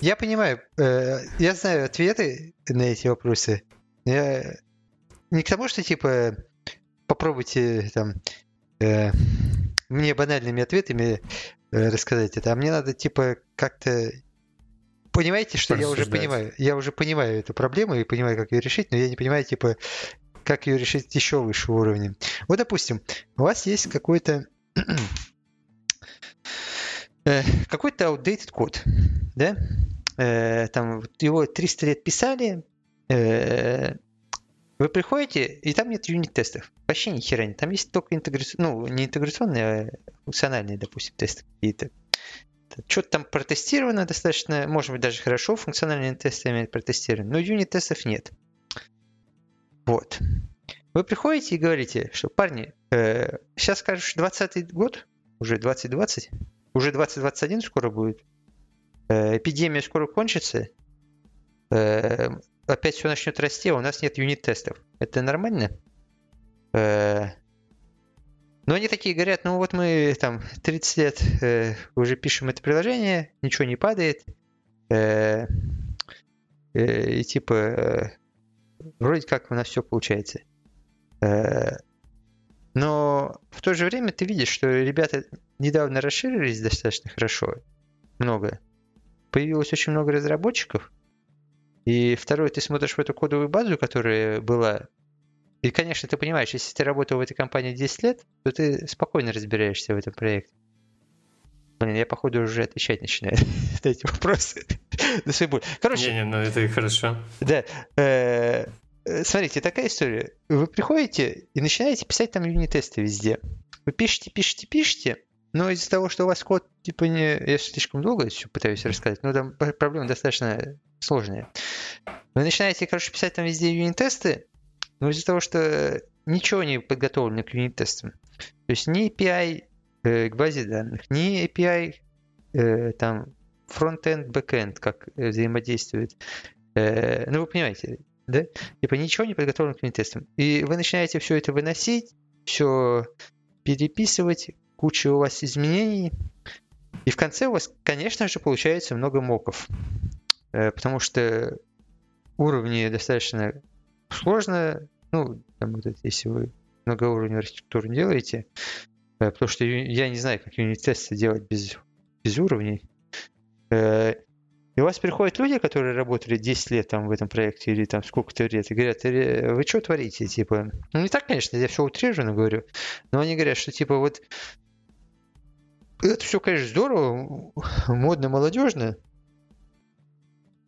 Я понимаю, э, я знаю ответы на эти вопросы. Я не к тому, что типа попробуйте там э, мне банальными ответами э, рассказать это, а мне надо типа как-то понимаете, что я уже понимаю, я уже понимаю эту проблему и понимаю, как ее решить, но я не понимаю типа как ее решить еще выше уровня. Вот, допустим, у вас есть какой-то [CLEARS THROAT] э, какой-то outdated код, да? э, там его 300 лет писали, э, вы приходите, и там нет юнит-тестов. Вообще ни хера нет. Там есть только интеграционные, ну, не интеграционные, а функциональные, допустим, тесты какие-то. Что-то там протестировано достаточно, может быть, даже хорошо, функциональные тесты протестированы, но юнит-тестов нет. Вот. Вы приходите и говорите, что, парни, э, сейчас скажешь 20 год, уже 2020, уже 2021 скоро будет, э, эпидемия скоро кончится, э, опять все начнет расти, а у нас нет юнит-тестов. Это нормально? Э, но они такие говорят, ну вот мы там 30 лет э, уже пишем это приложение, ничего не падает. Э, и типа вроде как у нас все получается. Но в то же время ты видишь, что ребята недавно расширились достаточно хорошо, много. Появилось очень много разработчиков. И второе, ты смотришь в эту кодовую базу, которая была и, конечно, ты понимаешь, если ты работал в этой компании 10 лет, то ты спокойно разбираешься в этом проекте. Блин, я, походу, уже отвечать начинаю [LAUGHS] на эти вопросы. [LAUGHS] на свои боль. Короче... Не-не, ну это и хорошо. Да. Э, э, смотрите, такая история. Вы приходите и начинаете писать там юнит-тесты везде. Вы пишете, пишете, пишете, но из-за того, что у вас код, типа, не... Я слишком долго все пытаюсь рассказать, но там проблема достаточно сложная. Вы начинаете, короче, писать там везде юнит-тесты, но из-за того, что ничего не подготовлено к юнит-тестам, то есть ни API э, к базе данных, ни API э, там фронт-энд, бэк-энд, как э, взаимодействует. Э, ну, вы понимаете, да? Типа ничего не подготовлено к юнит-тестам. И вы начинаете все это выносить, все переписывать, куча у вас изменений, и в конце у вас, конечно же, получается много моков. Э, потому что уровни достаточно сложно, ну, там, вот это, если вы многоуровневую архитектуру делаете, э, потому что я не знаю, как юнит-тесты делать без, без уровней. Э, и у вас приходят люди, которые работали 10 лет там в этом проекте или там сколько-то лет, и говорят, вы что творите? Типа, ну не так, конечно, я все утрированно говорю, но они говорят, что типа вот это все, конечно, здорово, модно, молодежно,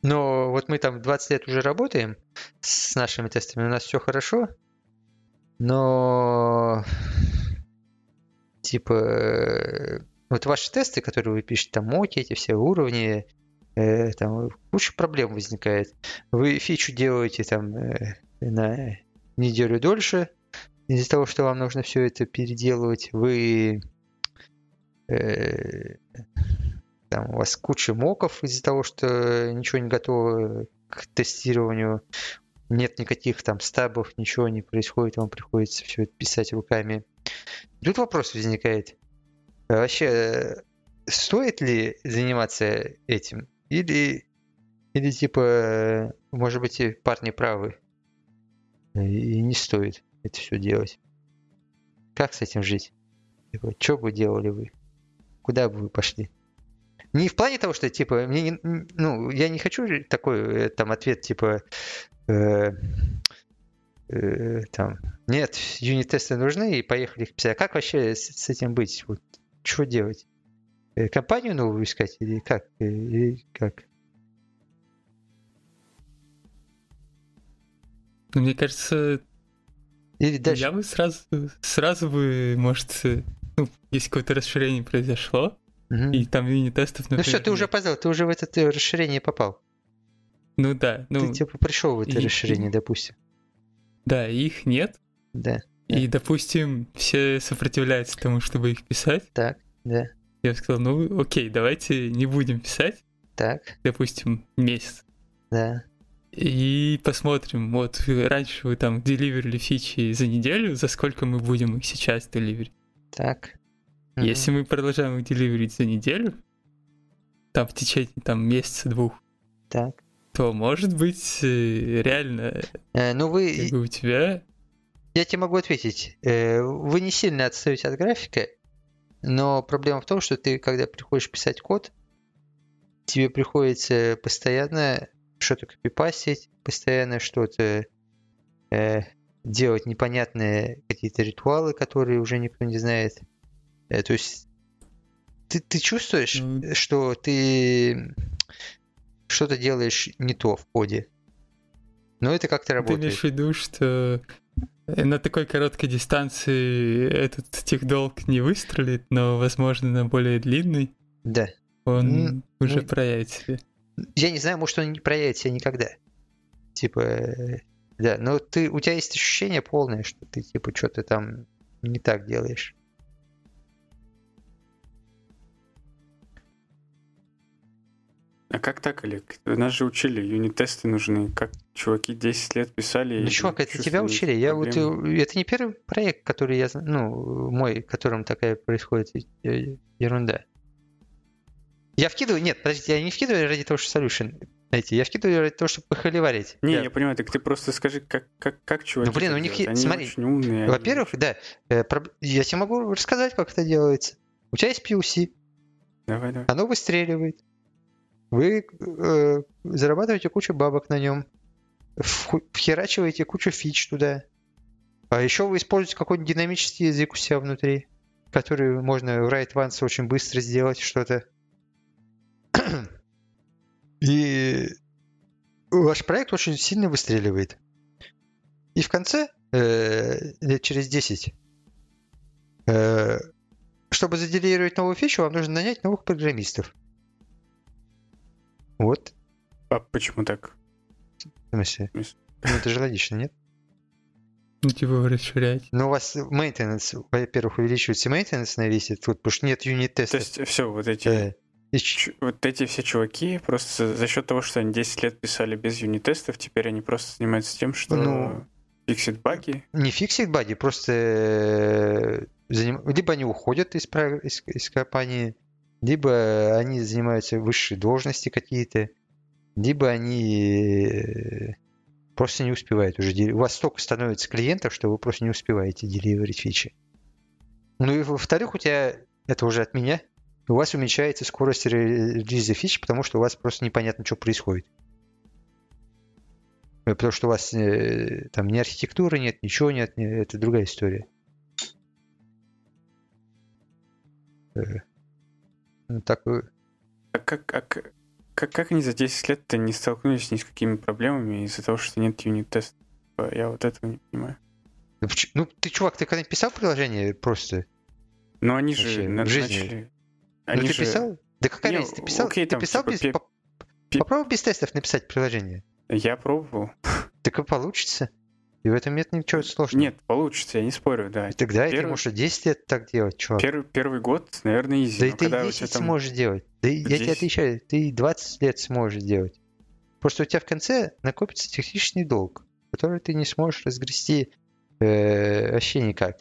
но вот мы там 20 лет уже работаем с нашими тестами, у нас все хорошо, но типа вот ваши тесты, которые вы пишете, там моки, эти все уровни, э, там куча проблем возникает. Вы фичу делаете там э, на неделю дольше, из-за того, что вам нужно все это переделывать, вы э, там у вас куча моков из-за того, что ничего не готово к тестированию, нет никаких там стабов, ничего не происходит, вам приходится все это писать руками. Тут вопрос возникает. А вообще, стоит ли заниматься этим? Или, или типа, может быть, и парни правы, и не стоит это все делать? Как с этим жить? Типа, что бы делали вы? Куда бы вы пошли? Не в плане того, что, типа, мне не, ну, я не хочу такой э, там ответ, типа, э, э, там, нет, юнит-тесты нужны, и поехали их писать. А как вообще с, с этим быть? Вот, что делать? Э, компанию новую искать или как? Э, или как? Ну, мне кажется, или дальше... я бы сразу, сразу бы, может, ну, если какое-то расширение произошло, Угу. И там юнит-тестов, например... Ну все, ты уже познал, ты уже в это расширение попал. Ну да. Ну, ты типа пришел в это и, расширение, допустим. Да, их нет. Да. И, да. допустим, все сопротивляются тому, чтобы их писать. Так, да. Я сказал, ну окей, давайте не будем писать. Так. Допустим, месяц. Да. И посмотрим, вот раньше вы там деливерили фичи за неделю, за сколько мы будем их сейчас деливерить. Так. Mm-hmm. Если мы продолжаем их деливерить за неделю, там в течение там месяца-двух, так. то может быть э, реально э, ну вы... как бы у тебя... Я тебе могу ответить. Э, вы не сильно отстаете от графика, но проблема в том, что ты, когда приходишь писать код, тебе приходится постоянно что-то копипастить, постоянно что-то э, делать непонятные какие-то ритуалы, которые уже никто не знает. Э, то есть ты, ты чувствуешь, mm. что ты что-то делаешь не то в коде. Но это как-то Ты работает. имеешь в виду, что на такой короткой дистанции этот техдолг не выстрелит, но, возможно, на более длинной Да. он М, уже ну, проявит себя. Я не знаю, может, он не проявит себя никогда. Типа, э, да, но ты, у тебя есть ощущение полное, что ты, типа, что-то там не так делаешь. А как так, Олег? Нас же учили, юнит-тесты нужны. Как чуваки 10 лет писали. Ну, чувак, это тебя учили. Я вот, э, это не первый проект, который я, ну, мой, в котором такая происходит э, ерунда. Я вкидываю, нет, подождите, я не вкидываю ради того, что solution найти, я вкидываю ради того, чтобы похоливарить. Не, Я- я понимаю, так ты просто скажи, как, как, как чуваки Ну, блин, у них делают? Они смотри, очень умные. они- Во-первых, да, э, проб- я тебе могу рассказать, как это делается. У тебя есть PLC, Давай, давай. оно выстреливает. Вы э, зарабатываете кучу бабок на нем, вхерачиваете кучу фич туда. А еще вы используете какой-нибудь динамический язык у себя внутри, который можно в write once очень быстро сделать что-то. [CLEARS THROAT] И ваш проект очень сильно выстреливает. И в конце, э, лет через 10, э, чтобы заделировать новую фичу, вам нужно нанять новых программистов. Вот, А почему так? в смысле. Ну, это же логично, нет? Ну, типа расширять. Но у вас maintenance, во-первых, увеличивается maintenance на весь этот, вот, потому что нет То юнит-тестов. есть все, вот эти, и ч- вот эти все чуваки просто за счет того, что они 10 лет писали без юнит-тестов, теперь они просто занимаются тем, что Ну, фиксит баги. не фиксит бади, просто э, заним- либо они уходят из, из, из компании, либо они занимаются высшей должности какие-то, либо они э, просто не успевают уже. У вас столько становится клиентов, что вы просто не успеваете деливерить фичи. Ну и во-вторых, у тебя, это уже от меня, у вас уменьшается скорость ре- релиза фич, потому что у вас просто непонятно, что происходит. Э, Потому что у вас э, там ни архитектуры нет, ничего нет, не- это другая история. Ну, так, э, А как, а как, как они за 10 лет-то не столкнулись ни с какими проблемами из-за того, что нет юнит-тестов? Я вот этого не понимаю. ну, ну, ты, чувак, ты когда писал приложение просто? Но они же Вообще, в жизни. начали... ну, Они ты же... писал? Да какая разница, ты писал? окей, ты там, писал типа, без... пе- Попробуй без тестов написать приложение. Я пробовал. Так и получится. И в этом нет ничего сложного. Нет, получится, я не спорю, да. Тогда и ты первый- можешь и 10 лет так делать, чувак. Первый, первый год, наверное, изи. Да и ты когда у 10 тебя там... сможешь делать. Да и я тебе 10. отвечаю, ты и 20 лет сможешь делать. Просто у тебя в конце накопится технический долг, который ты не сможешь разгрести э, вообще никак.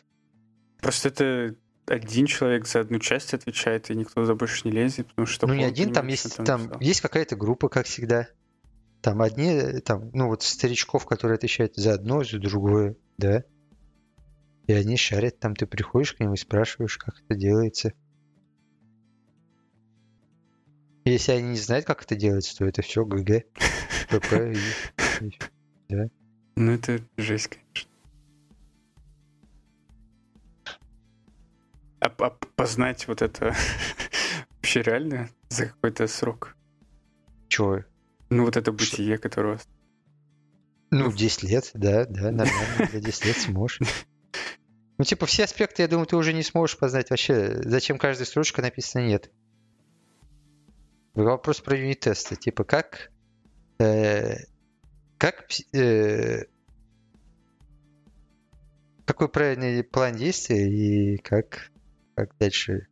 Просто это один человек за одну часть отвечает, и никто за больше не лезет, потому что... ну не один, там есть, там написал. есть какая-то группа, как всегда. Там одни, там, ну вот старичков, которые отвечают за одно, за другое, да. И они шарят, там ты приходишь к ним и спрашиваешь, как это делается. Если они не знают, как это делается, то это все ГГ, ПП и- и Ну это жесть, конечно. А, а познать вот это [LAUGHS] вообще реально за какой-то срок? чё? Ну вот это бытие, которое... Ну, 10 лет, да, да, нормально, за 10 лет сможешь. [LAUGHS] Ну, типа, все аспекты, я думаю, ты уже не сможешь познать вообще. Зачем каждая строчка написана нет. Вопрос про юнит-тесты. Типа, как... э, как... э, какой правильный план действия и как, как дальше...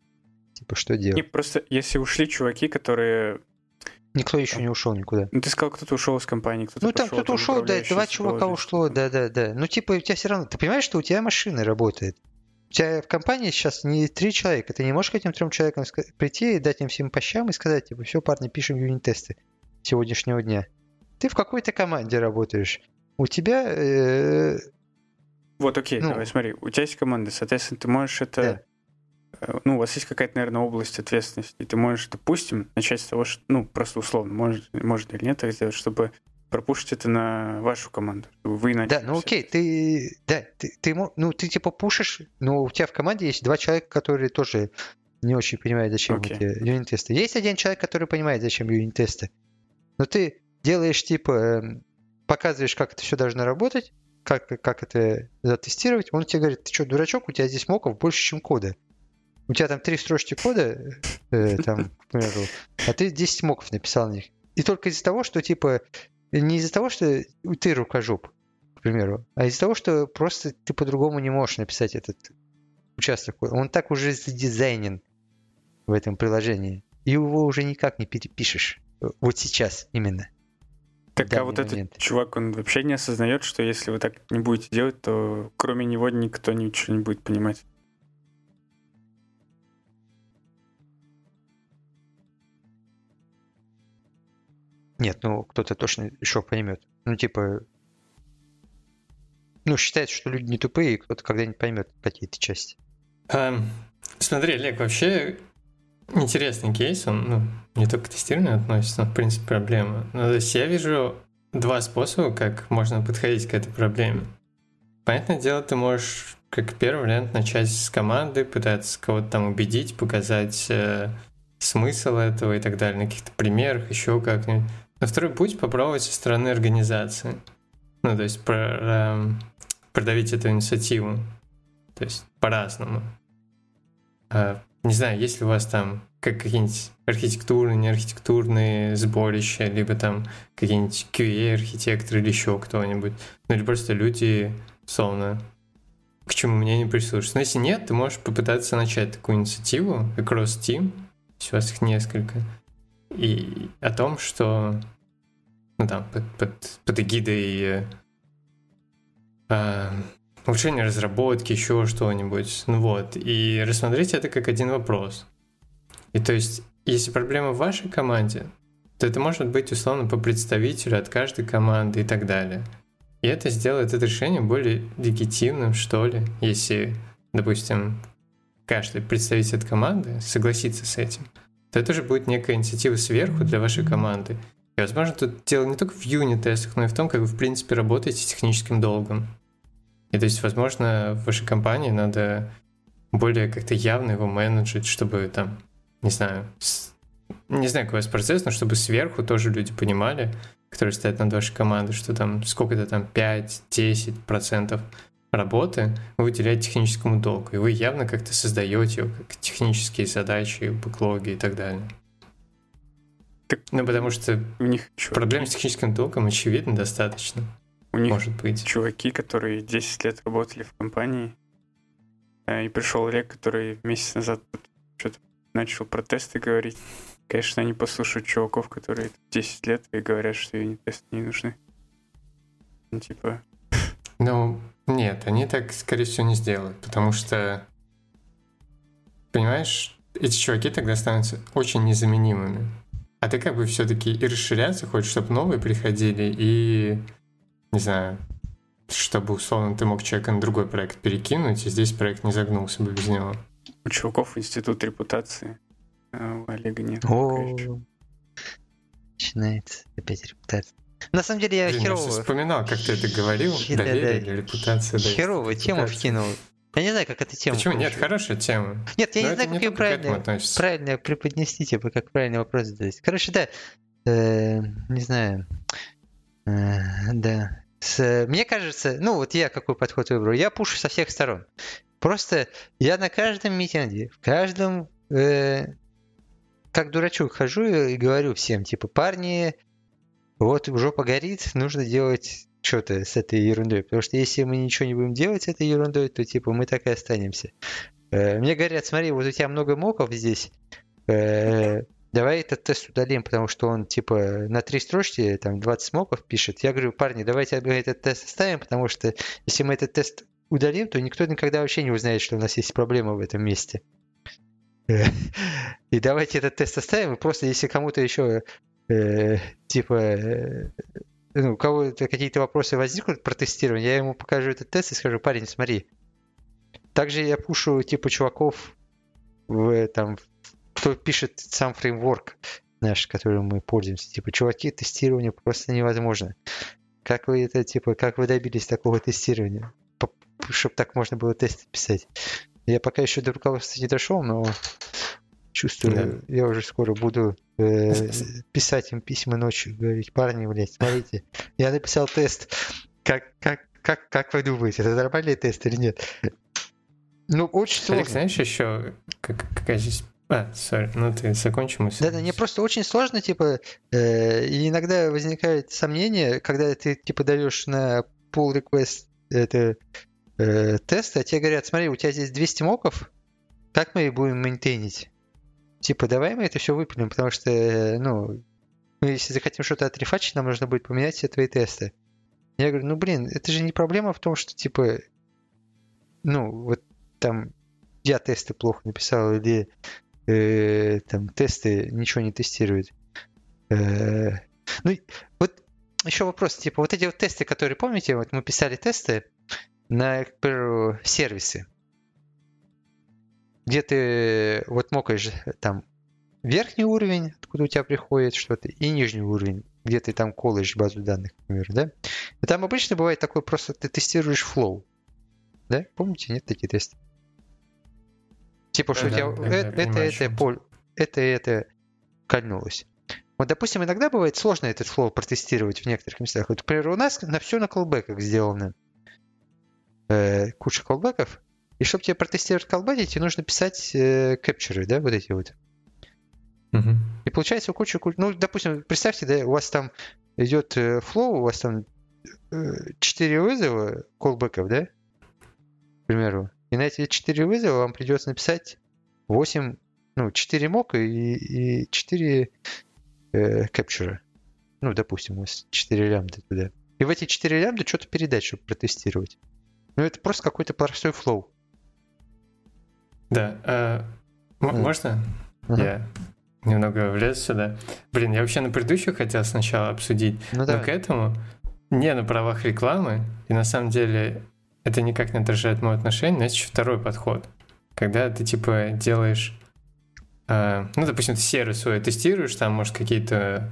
Типа, что делать? просто если ушли чуваки, которые... Никто еще не ушел никуда. Ну ты сказал, кто-то ушел из компании, кто-то Ну, там кто-то ушел, да, два чувака ушло, что-то. да, да, да. Ну, типа, у тебя все равно, ты понимаешь, что у тебя машина работает. У тебя в компании сейчас не три человека. Ты не можешь к этим трем человекам прийти и дать им всем по щам и сказать, типа, все, парни, пишем юнит-тесты сегодняшнего дня. Ты в какой-то команде работаешь. У тебя... э, Вот, окей, Ну. давай, смотри. У тебя есть команда, соответственно, ты можешь это... э, Ну, у вас есть какая-то, наверное, область ответственности. И ты можешь, допустим, начать с того, что... Ну, просто условно, может, можно или нет так сделать, чтобы пропушить это на вашу команду. Чтобы вы начали да, ну окей, ты... Да, ты, ты, ну, ты типа пушишь, но у тебя в команде есть два человека, которые тоже не очень понимают, зачем Окей. эти юнит-тесты. Есть один человек, который понимает, зачем юнит-тесты. Но ты делаешь типа, эм, показываешь, как это все должно работать, как, как это затестировать, он тебе говорит, ты что, дурачок, у тебя здесь моков больше, чем кода. У тебя там три строчки кода, э, там, [LAUGHS] к примеру, а ты 10 моков написал на них. И только из-за того, что, типа, не из-за того, что ты рукожоп, к примеру, а из-за того, что просто ты по-другому не можешь написать этот участок. Он так уже задизайнен в этом приложении. И его уже никак не перепишешь. Вот сейчас именно. Так, а вот момент. этот чувак, он вообще не осознает, что если вы так не будете делать, то кроме него никто ничего не будет понимать. Нет, ну кто-то точно еще поймет. Ну, типа, ну, считается, что люди не тупые, и кто-то когда-нибудь поймет какие-то части. А, смотри, Олег, вообще интересный кейс, он ну, не только к тестированию относится, но в принципе проблема. Ну, то есть я вижу два способа, как можно подходить к этой проблеме. Понятное дело, ты можешь как первый вариант начать с команды, пытаться кого-то там убедить, показать э, смысл этого и так далее, на каких-то примерах, еще как-нибудь. Но второй путь попробовать со стороны организации. Ну, то есть про, э, продавить эту инициативу. То есть по-разному. А, не знаю, есть ли у вас там как какие-нибудь архитектурные, неархитектурные сборища, либо там какие-нибудь QA-архитекторы или еще кто-нибудь. Ну или просто люди, словно, к чему мнению прислушиваются. Но если нет, ты можешь попытаться начать такую инициативу, across team, у вас их несколько, и о том, что ну там под, под, под эгидой э, улучшение разработки, еще что-нибудь. Ну вот, и рассмотреть это как один вопрос. И то есть, если проблема в вашей команде, то это может быть условно по представителю от каждой команды и так далее. И это сделает это решение более легитимным, что ли, если, допустим, каждый представитель от команды согласится с этим, то это же будет некая инициатива сверху для вашей команды. И, возможно, тут дело не только в юнит-тестах, но и в том, как вы, в принципе, работаете с техническим долгом. И то есть, возможно, в вашей компании надо более как-то явно его менеджить, чтобы там, не знаю, с... не знаю, какой у вас процесс, но чтобы сверху тоже люди понимали, которые стоят над вашей командой, что там сколько-то там 5-10% работы вы уделяете техническому долгу, и вы явно как-то создаете как технические задачи, бэклоги и так далее. Так, ну, потому что у них проблем с техническим долгом, очевидно, достаточно. У них Может быть. чуваки, которые 10 лет работали в компании, э, и пришел Олег, который месяц назад что-то начал протесты говорить. Конечно, они послушают чуваков, которые 10 лет и говорят, что юнит-тесты не нужны. Ну, типа... Ну, нет, они так, скорее всего, не сделают, потому что, понимаешь, эти чуваки тогда становятся очень незаменимыми. А ты как бы все-таки и расширяться хочешь, чтобы новые приходили, и не знаю, чтобы, условно, ты мог человека на другой проект перекинуть, и здесь проект не загнулся бы без него. У чуваков институт репутации, а у Олега нет. О, начинается опять репутация. На самом деле я Блин, херово... Я вспоминал, как ты это говорил, да, доверие да, репутация. Да, херовую тему вкинул. Я не знаю, как эта тема. Почему? Нет, хорошая тема. Нет, я Но не знаю, как ее правильно, правильно преподнести, типа, как правильный вопрос задать. Короче, да, э, не знаю, Э, да. С, мне кажется, ну вот я какой подход выбрал, я пушу со всех сторон. Просто я на каждом митинге, в каждом, э, как дурачок хожу и говорю всем, типа, парни, вот жопа горит, нужно делать что-то с этой ерундой. Потому что если мы ничего не будем делать с этой ерундой, то типа мы так и останемся. Э, мне говорят, смотри, вот у тебя много моков здесь, э, давай этот тест удалим, потому что он типа на три строчки, там 20 смоков пишет. Я говорю, парни, давайте этот тест оставим, потому что если мы этот тест удалим, то никто никогда вообще не узнает, что у нас есть проблема в этом месте. [LAUGHS] И давайте этот тест оставим, и просто если кому-то еще э, типа э, ну, у кого-то какие-то вопросы возникнут про тестирование, я ему покажу этот тест и скажу, парень, смотри. Также я пушу типа чуваков в, там, кто пишет сам фреймворк наш, которым мы пользуемся. Типа, чуваки, тестирование просто невозможно. Как вы это, типа, как вы добились такого тестирования? Чтобы так можно было тесты писать. Я пока еще до руководства не дошел, но Чувствую, я уже скоро буду э, писать им письма ночью, говорить, парни, блядь, смотрите, я написал тест. Как, как, как, как вы думаете, это нормальный тест или нет? Ну, очень сложно. Олег, знаешь еще, как, какая здесь а, сори, ну ты закончи мысль. Да-да, мне просто очень сложно, типа, э, и иногда возникает сомнение, когда ты, типа, даешь на pull request это э, тест, а тебе говорят, смотри, у тебя здесь 200 моков, как мы их будем мейнтейнить? Типа, давай мы это все выпилим, потому что, э, ну, мы если захотим что-то отрефачить, нам нужно будет поменять все твои тесты. Я говорю, ну, блин, это же не проблема в том, что, типа, ну, вот там я тесты плохо написал, или э, там тесты ничего не тестируют. Э, ну, вот еще вопрос, типа, вот эти вот тесты, которые, помните, вот мы писали тесты на, например, сервисы, где ты вот мокаешь там верхний уровень, откуда у тебя приходит что-то, и нижний уровень, где ты там колышь базу данных, например, да? И там обычно бывает такое, просто ты тестируешь flow. Да? Помните, нет такие тесты? Типа, что у тебя это, это, это, поле, это, это кольнулось. Вот, допустим, иногда бывает сложно этот flow протестировать в некоторых местах. Вот, например, у нас на все на колбеках сделано. Э, куча колбеков. И чтобы тебе протестировать колбеки, тебе нужно писать э, кэпчеры, да, вот эти вот. Угу. И получается куча, куча... Ну, допустим, представьте, да, у вас там идет э, flow, у вас там э, 4 вызова колбеков, да, к примеру. И на эти 4 вызова вам придется написать 8, ну, 4 мока и, и 4 э, кэпчера. Ну, допустим, у вас 4 лямбда туда. И в эти 4 лямбда что-то передать, чтобы протестировать. Ну, это просто какой-то простой флоу. Да. А, mm. Можно? Uh-huh. Я немного влез сюда. Блин, я вообще на предыдущую хотел сначала обсудить, ну, но давай. к этому не на правах рекламы, и на самом деле это никак не отражает мое отношение, но есть еще второй подход. Когда ты, типа, делаешь... Э, ну, допустим, ты сервис свой тестируешь, там, может, какие-то...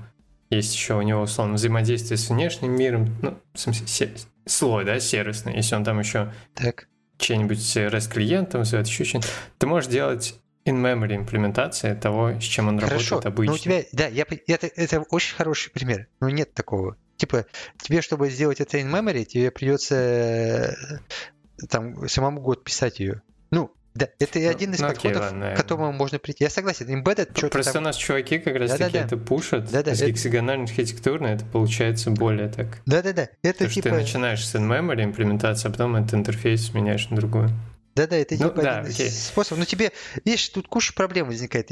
Есть еще у него, условно, взаимодействие с внешним миром, ну, в смысле, се... слой, да, сервисный, если он там еще так. Чей-нибудь REST-клиентом вызывает, еще что-нибудь. Ты можешь делать in-memory имплементация того, с чем он Хорошо. работает обычно. Ну, у тебя, да, я, это, это очень хороший пример, но нет такого. Типа, тебе, чтобы сделать это in memory, тебе придется э, там самому год писать ее. Ну, да, это ну, один из ну, подходов, окей, к которому можно прийти. Я согласен, embedded что-то Просто там... у нас чуваки как раз да, таки да, да. это пушат. Да, да, с гексагональной архитектурной это получается более так. Да-да-да. Это То, типа... что ты начинаешь с in-memory имплементации, а потом этот интерфейс меняешь на другую. Да-да, это ну, типа да, один окей. способ. Но тебе, видишь, тут куча проблем возникает.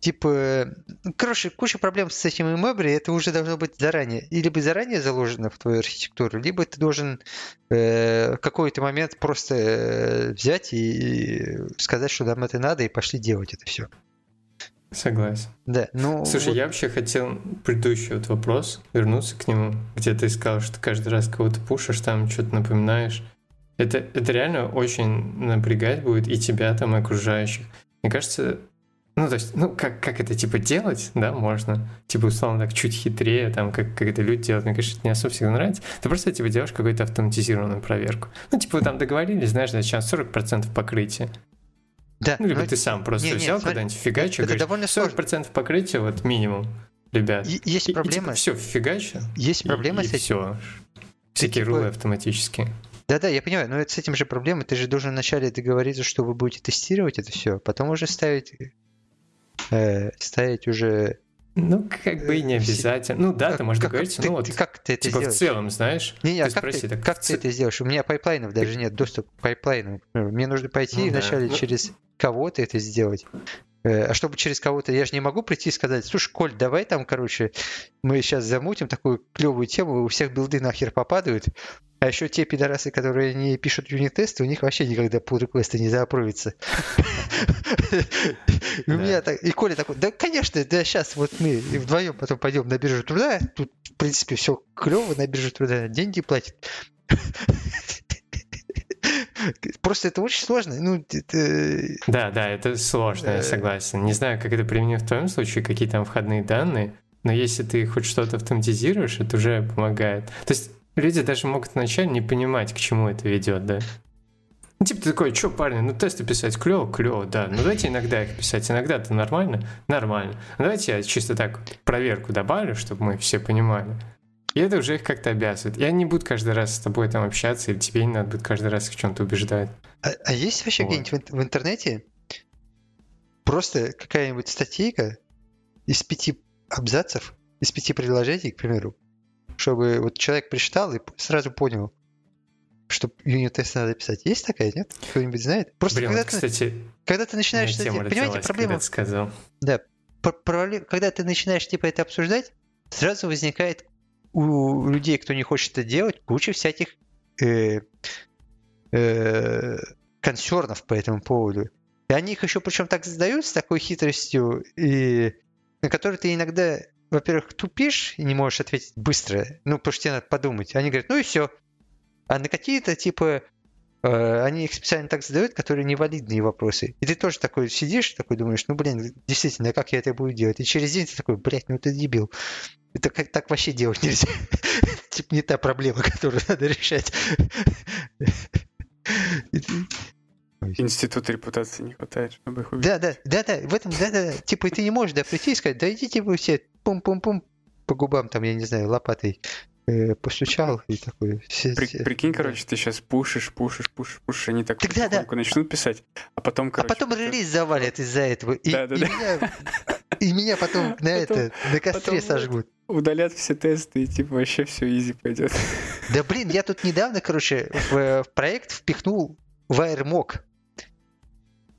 Типа, короче, куча проблем с этим имебри, это уже должно быть заранее. И либо заранее заложено в твою архитектуру, либо ты должен э, какой-то момент просто э, взять и сказать, что нам это надо, и пошли делать это все. Согласен. Да, ну... Слушай, вот... я вообще хотел предыдущий вот вопрос, вернуться к нему, где ты сказал, что каждый раз кого-то пушишь, там что-то напоминаешь. Это, это реально очень напрягать будет и тебя там, и окружающих. Мне кажется, ну, то есть, ну, как, как это, типа, делать, да, можно. Типа, условно, так чуть хитрее, там, как, как это люди делают. Мне, конечно, это не особо всегда нравится. Ты просто, типа, делаешь какую-то автоматизированную проверку. Ну, типа, вы там договорились, знаешь, сейчас 40% покрытия. Да. Ну, либо но... ты сам просто не, взял когда-нибудь фигачу, это говоришь, 40% сложно. покрытия, вот минимум, ребят. Есть и, проблема. И, типа, все, фигачу. Есть проблема и, с этим. все. Всякие типа... рулы автоматические. Да-да, я понимаю, но это с этим же проблема. Ты же должен вначале договориться, что вы будете тестировать это все, потом уже ставить э, ставить уже ну, как бы и не обязательно. Ну да, как, ты можешь как, договориться, ты, ну вот, как ты это типа сделаешь? в целом, знаешь, не, не, а как, спроси, ты, так, как ты это сделаешь? У меня пайплайнов даже нет доступа к пайплайну. Мне нужно пойти ну, вначале да. Ну через кого-то это сделать. Э, а чтобы через кого-то, я же не могу прийти и сказать, слушай, Коль, давай там, короче, мы сейчас замутим такую клевую тему, у всех билды нахер попадают, а еще те пидорасы, которые не пишут юнит-тесты, у них вообще никогда pull реквесты не заапровится. [LAUGHS] У меня так, и Коля такой, да, конечно, да, сейчас вот мы вдвоем потом пойдем на биржу труда, тут, в принципе, все клево на биржу труда, деньги платят. Просто это очень сложно. Ну, это... Да, да, это сложно, я согласен. Не знаю, как это применить в твоем случае, какие там входные данные, но если ты хоть что-то автоматизируешь, это уже помогает. То есть люди даже могут вначале не понимать, к чему это ведет, да? Ну, типа ты такой, что, парни, ну тесты писать клево, клево, да. Ну давайте иногда их писать. Иногда это нормально, нормально. Ну, давайте я чисто так проверку добавлю, чтобы мы все понимали. И это уже их как-то обязывает. Я не буду каждый раз с тобой там общаться, или тебе не надо будет каждый раз в чем-то убеждать. А, а есть вообще вот. где-нибудь в, в интернете просто какая-нибудь статейка из пяти абзацев, из пяти предложений, к примеру, чтобы вот человек прочитал и сразу понял, что юнит-тест надо писать. Есть такая, нет? Кто-нибудь знает? Просто Блин, когда, вот, ты, когда ты начинаешь... Понимаете, проблема... сказал. Да. Когда ты начинаешь типа это обсуждать, сразу возникает у людей, кто не хочет это делать, куча всяких э, э, консернов по этому поводу. И они их еще причем так задают с такой хитростью, и на которые ты иногда, во-первых, тупишь и не можешь ответить быстро, ну, потому что тебе надо подумать. Они говорят, ну и все. А на какие-то, типа, э, они их специально так задают, которые невалидные вопросы. И ты тоже такой сидишь, такой думаешь, ну, блин, действительно, как я это буду делать? И через день ты такой, блядь, ну ты дебил. Это как так вообще делать нельзя. [LAUGHS] Типа не та проблема, которую надо решать. Институт репутации не хватает, чтобы их убить. Да, да, да, да, в этом, да, да, да. Типа ты не можешь, да, прийти и сказать, да идите вы все пум-пум-пум по губам, там, я не знаю, лопатой э, постучал и такой... Все, При, все, прикинь, да. короче, ты сейчас пушишь, пушишь, пушишь, пушишь, они так да, да. начнут писать, а потом, короче... А потом релиз завалят из-за этого. И, да, да, и, да. Меня, и меня потом на это, на костре сожгут. Удалят все тесты, и типа вообще все изи пойдет. Да блин, я тут недавно, короче, в, в проект впихнул WireMock.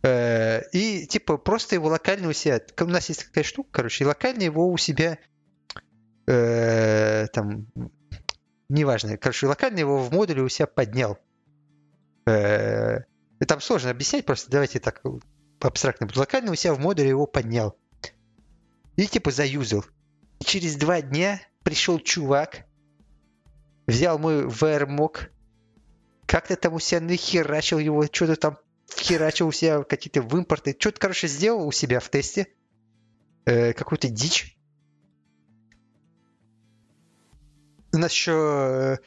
Э, и типа просто его локально у себя... У нас есть такая штука, короче, и локально его у себя э, там... Неважно. Короче, локально его в модуле у себя поднял. Э, там сложно объяснять, просто давайте так абстрактно. Локально у себя в модуле его поднял. И типа заюзал. И через два дня пришел чувак, взял мой VRMOC, как-то там у себя нахерачил его, что-то там херачил у себя какие-то вымпорты, что-то, короче, сделал у себя в тесте, э, какую-то дичь. У нас еще э,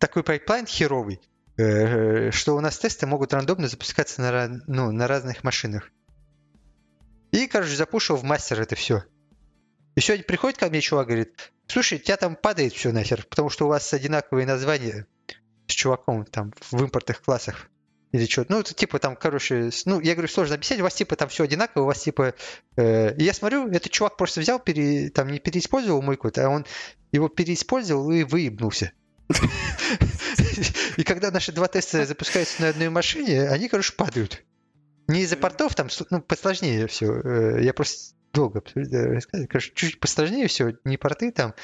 такой пайплайн херовый, э, что у нас тесты могут рандомно запускаться на, ну, на разных машинах. И, короче, запушил в мастер это все. И сегодня приходит ко мне чувак, говорит, слушай, у тебя там падает все нахер, потому что у вас одинаковые названия с чуваком там в импортных классах. Или что? Ну, это типа там, короче, ну, я говорю, сложно объяснять, у вас типа там все одинаково, у вас типа... Э, я смотрю, этот чувак просто взял, пере, там не переиспользовал мой код, а он его переиспользовал и выебнулся. И когда наши два теста запускаются на одной машине, они, короче, падают. Не из-за портов, там, ну, посложнее все. Э, я просто долго рассказывать. Короче, чуть посложнее все, не порты там.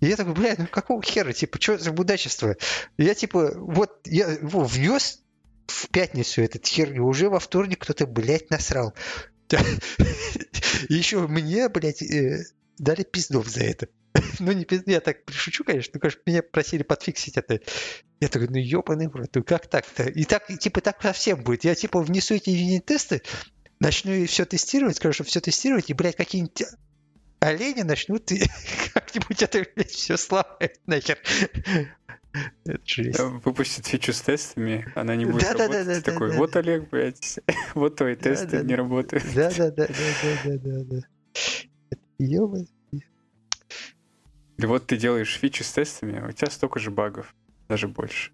И я такой, блядь, ну какого хера, типа, что за будачество? я типа, вот, я его внес в пятницу этот хер, и уже во вторник кто-то, блядь, насрал. [LAUGHS] Еще мне, блядь, э, дали пиздов за это. [LAUGHS] Ну, не пизд, я так шучу, конечно, но, конечно, меня просили подфиксить это. Я такой, ну, ебаный в рот, ну как так-то? И так, типа, так совсем будет. Я, типа, внесу эти юнит-тесты, начну все тестировать, скажу, что все тестировать, и, блядь, какие-нибудь олени начнут [LAUGHS] как-нибудь это, блядь, все сломать нахер. Это жесть. Выпустит фичу с тестами, она не будет да, работать. Да, да, такой, да, вот да. Олег, блядь, [LAUGHS] вот твои тесты да, не работают. Да, да, да, да, да, да, да. Ёбаный. И вот ты делаешь фичу с тестами, а у тебя столько же багов, даже больше.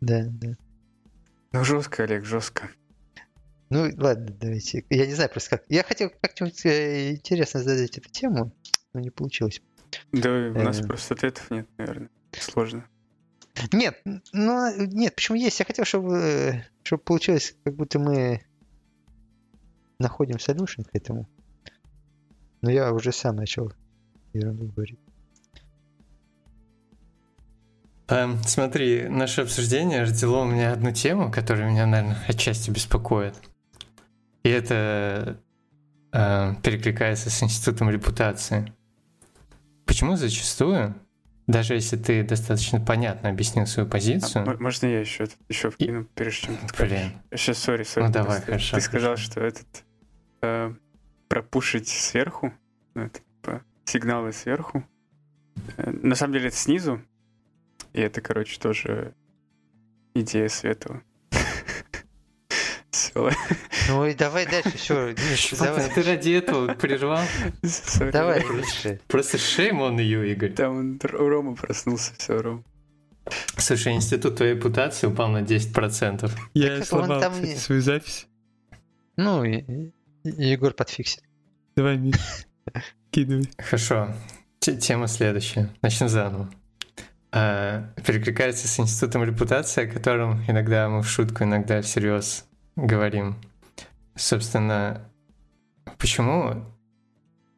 Да, да. Ну, жестко, Олег, жестко. Ну, ладно, давайте. Я не знаю просто как. Я хотел как-нибудь э, интересно задать эту тему, но не получилось. Да, у нас э. просто ответов нет, наверное. Сложно. Нет, ну, нет, почему есть? Я хотел, чтобы, чтобы получилось, как будто мы находим solution к этому. Но я уже сам начал ерунду говорить. Эм, смотри, наше обсуждение родило у меня одну тему, которая меня, наверное, отчасти беспокоит. И это э, перекликается с институтом репутации. Почему зачастую, даже если ты достаточно понятно объяснил свою позицию... А, можно я еще, еще вкину, и... прежде чем ты Блин. Сейчас, сори, сори. Ну давай, хорошо. Ты сказал, что этот... Э, пропушить сверху, ну, типа, сигналы сверху. Э, на самом деле это снизу, и это, короче, тоже идея Светова. Давай. Ну и давай дальше, все, [LAUGHS] давай. Ты ради этого прервал? Давай, дальше. Просто шейм он ее, Игорь. Там он, Рома проснулся, все, Ром. Слушай, институт твоей репутации упал на 10%. Я Так сломал там кстати, свою запись. Ну, Егор подфиксит. Давай, Миш, [LAUGHS] кидывай. Хорошо. Тема следующая. Начнем заново. А, перекликается с институтом репутации, о котором иногда мы в шутку, иногда всерьез говорим. Собственно, почему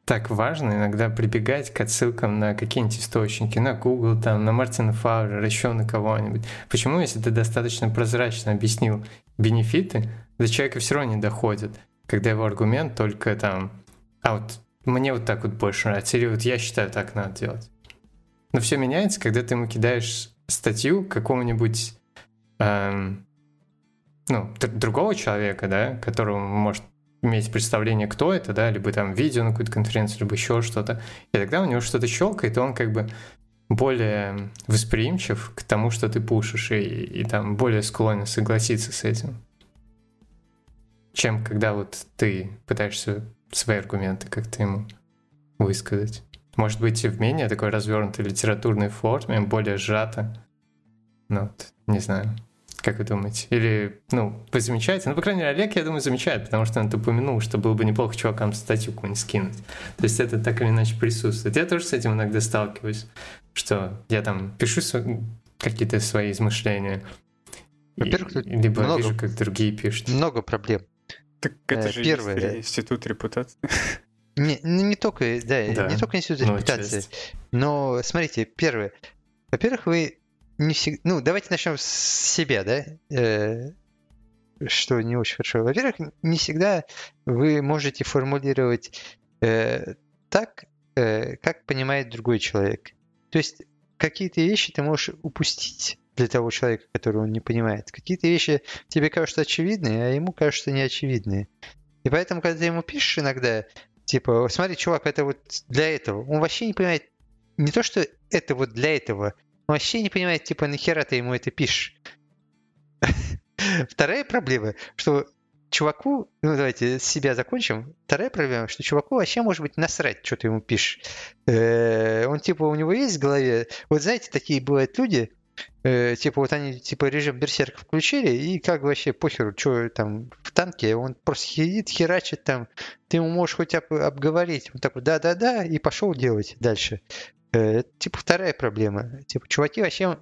так важно иногда прибегать к отсылкам на какие-нибудь источники, на Google, там, на Мартина Фаулера, еще на кого-нибудь? Почему, если ты достаточно прозрачно объяснил бенефиты, до человека все равно не доходит, когда его аргумент только там, а вот мне вот так вот больше нравится, или вот я считаю, так надо делать. Но все меняется, когда ты ему кидаешь статью какому-нибудь эм, ну, другого человека, да, которого может иметь представление, кто это, да, либо там видео на какую-то конференцию, либо еще что-то. И тогда у него что-то щелкает, и он как бы более восприимчив к тому, что ты пушишь, и, и там более склонен согласиться с этим. Чем когда вот ты пытаешься свои аргументы как-то ему высказать. Может быть, и в менее такой развернутой литературной форме, более сжато. Ну, вот, не знаю. Как вы думаете? Или, ну, вы замечаете? Ну, по крайней мере, Олег, я думаю, замечает, потому что он это упомянул, что было бы неплохо чувакам статью какую-нибудь скинуть. То есть это так или иначе присутствует. Я тоже с этим иногда сталкиваюсь, что я там пишу какие-то свои измышления, и- Во-первых, тут либо много- вижу, как другие пишут. Много проблем. Так это Э, же первое, есть да. институт репутации. [LAUGHS] Не, ну, не только, да, Да, не только институт ну, репутации. часть. Но смотрите, первое. Во-первых, вы не всегда... Ну, давайте начнем с себя, да? Э, что не очень хорошо. Во-первых, не всегда вы можете формулировать э, так, э, как понимает другой человек. То есть какие-то вещи ты можешь упустить для того человека, которого он не понимает. Какие-то вещи тебе кажутся очевидные, а ему кажутся неочевидные. И поэтому, когда ты ему пишешь иногда, типа, смотри, чувак, это вот для этого, он вообще не понимает не то, что это вот для этого, вообще не понимает, типа, нахера ты ему это пишешь. [LAUGHS] Вторая проблема, что чуваку, ну давайте с себя закончим. Вторая проблема, что чуваку вообще может быть насрать, что ты ему пишешь. Э, Он типа у него есть в голове. Вот знаете, такие бывают люди, э, типа вот они типа режим берсерка включили и как вообще похеру, что там в танке, он просто сидит, херачит там. Ты ему можешь хоть об- обговорить. Он такой, да-да-да, и пошел делать дальше. Э, типа вторая проблема. Типа чуваки вообще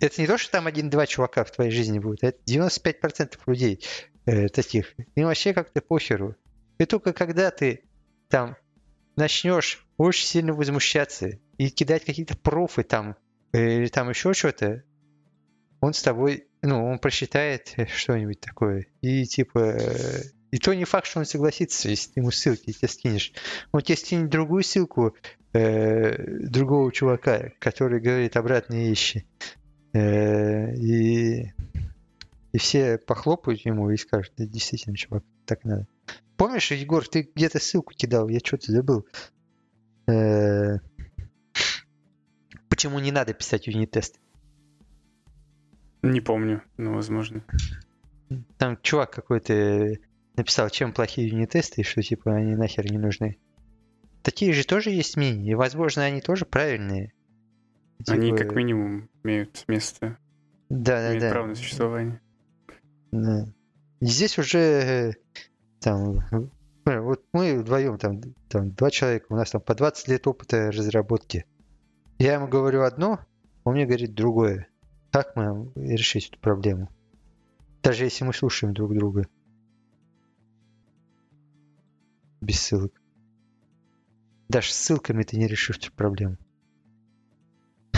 это не то, что там один-два чувака в твоей жизни будет, это 95% людей э, таких. Им вообще как-то похеру. И только когда ты там начнешь очень сильно возмущаться и кидать какие-то профы там, э, или там еще что-то, он с тобой, ну, он просчитает что-нибудь такое. И типа, э, и то не факт, что он согласится, если ты ему ссылки тебе скинешь. Он тебе скинет другую ссылку э, другого чувака, который говорит обратные вещи. Э, и, и все похлопают ему и скажут, да действительно, чувак, так надо. Помнишь, Егор, ты где-то ссылку кидал, я что-то забыл. Э, Почему не надо писать юнит-тест? Не помню, но возможно. Там чувак какой-то написал, чем плохие юнит-тесты, и что типа они нахер не нужны. Такие же тоже есть мнения, и возможно они тоже правильные. Они Типа, как минимум имеют место, Да, имеют да, право да. на существование. Да. И здесь уже э, там, э, вот мы вдвоем, там, там два человека, у нас там по 20 лет опыта разработки. Я ему говорю одно, он мне говорит другое. Как мы решить эту проблему? Даже если мы слушаем друг друга. Без ссылок. Даже ссылками ты не решишь эту проблему. [LAUGHS]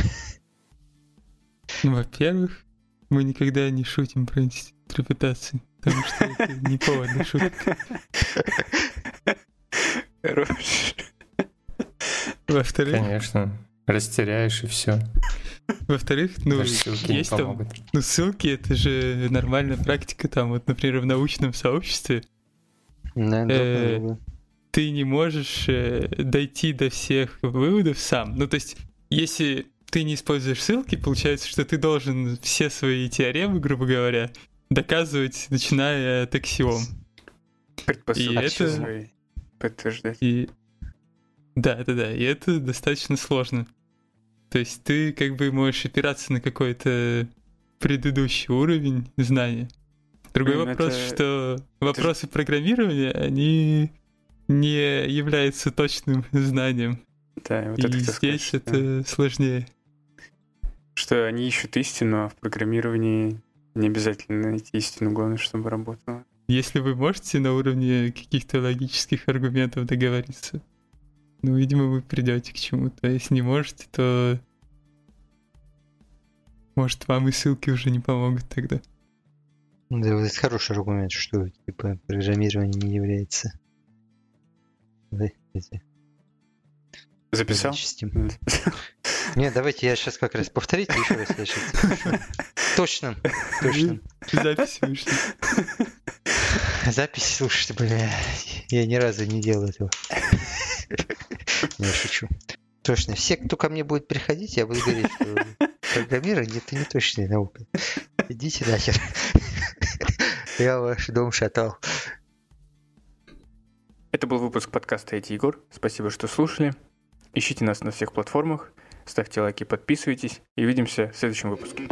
Во-первых, мы никогда не шутим про институт репутации, потому что это не повод для шуток. [LAUGHS] Хорош. Во-вторых, Конечно. Растеряешь и все. во-вторых, ну, Даже ссылки есть там, помогут. ну, ссылки, это же нормальная практика, там, вот, например, в научном сообществе Да, друг на Э, друга. Ты не можешь э, дойти до всех выводов сам. Ну, то есть, если ты не используешь ссылки, получается, что ты должен все свои теоремы, грубо говоря, доказывать, начиная от аксиом. Предпосылки это- подтверждать. И да, да, да, и это достаточно сложно. То есть ты как бы можешь опираться на какой-то предыдущий уровень знания. Другой Блин, вопрос, это- что вопросы программирования, они не являются точным [LAUGHS] знанием. Да, вот и это сказать, здесь что- это сложнее. Что они ищут истину, а в программировании не обязательно найти истину, главное, чтобы работало. Если вы можете на уровне каких-то логических аргументов договориться, ну, видимо, вы придете к чему-то. А если не можете, то может вам и ссылки уже не помогут тогда. Да, вот это хороший аргумент, что типа программирование не является да, Записал? [LAUGHS] Не, давайте я сейчас как раз повторите еще раз. Я запишу. Точно, точно. Запись вышли. Запись, слушайте, бля, я ни разу не делал этого. Не шучу. Точно. Все, кто ко мне будет приходить, я буду говорить, что программирование это не точная наука. Идите нахер. Я ваш дом шатал. Это был выпуск подкаста «Это Егор». Спасибо, что слушали. Ищите нас на всех платформах, ставьте лайки, подписывайтесь и увидимся в следующем выпуске.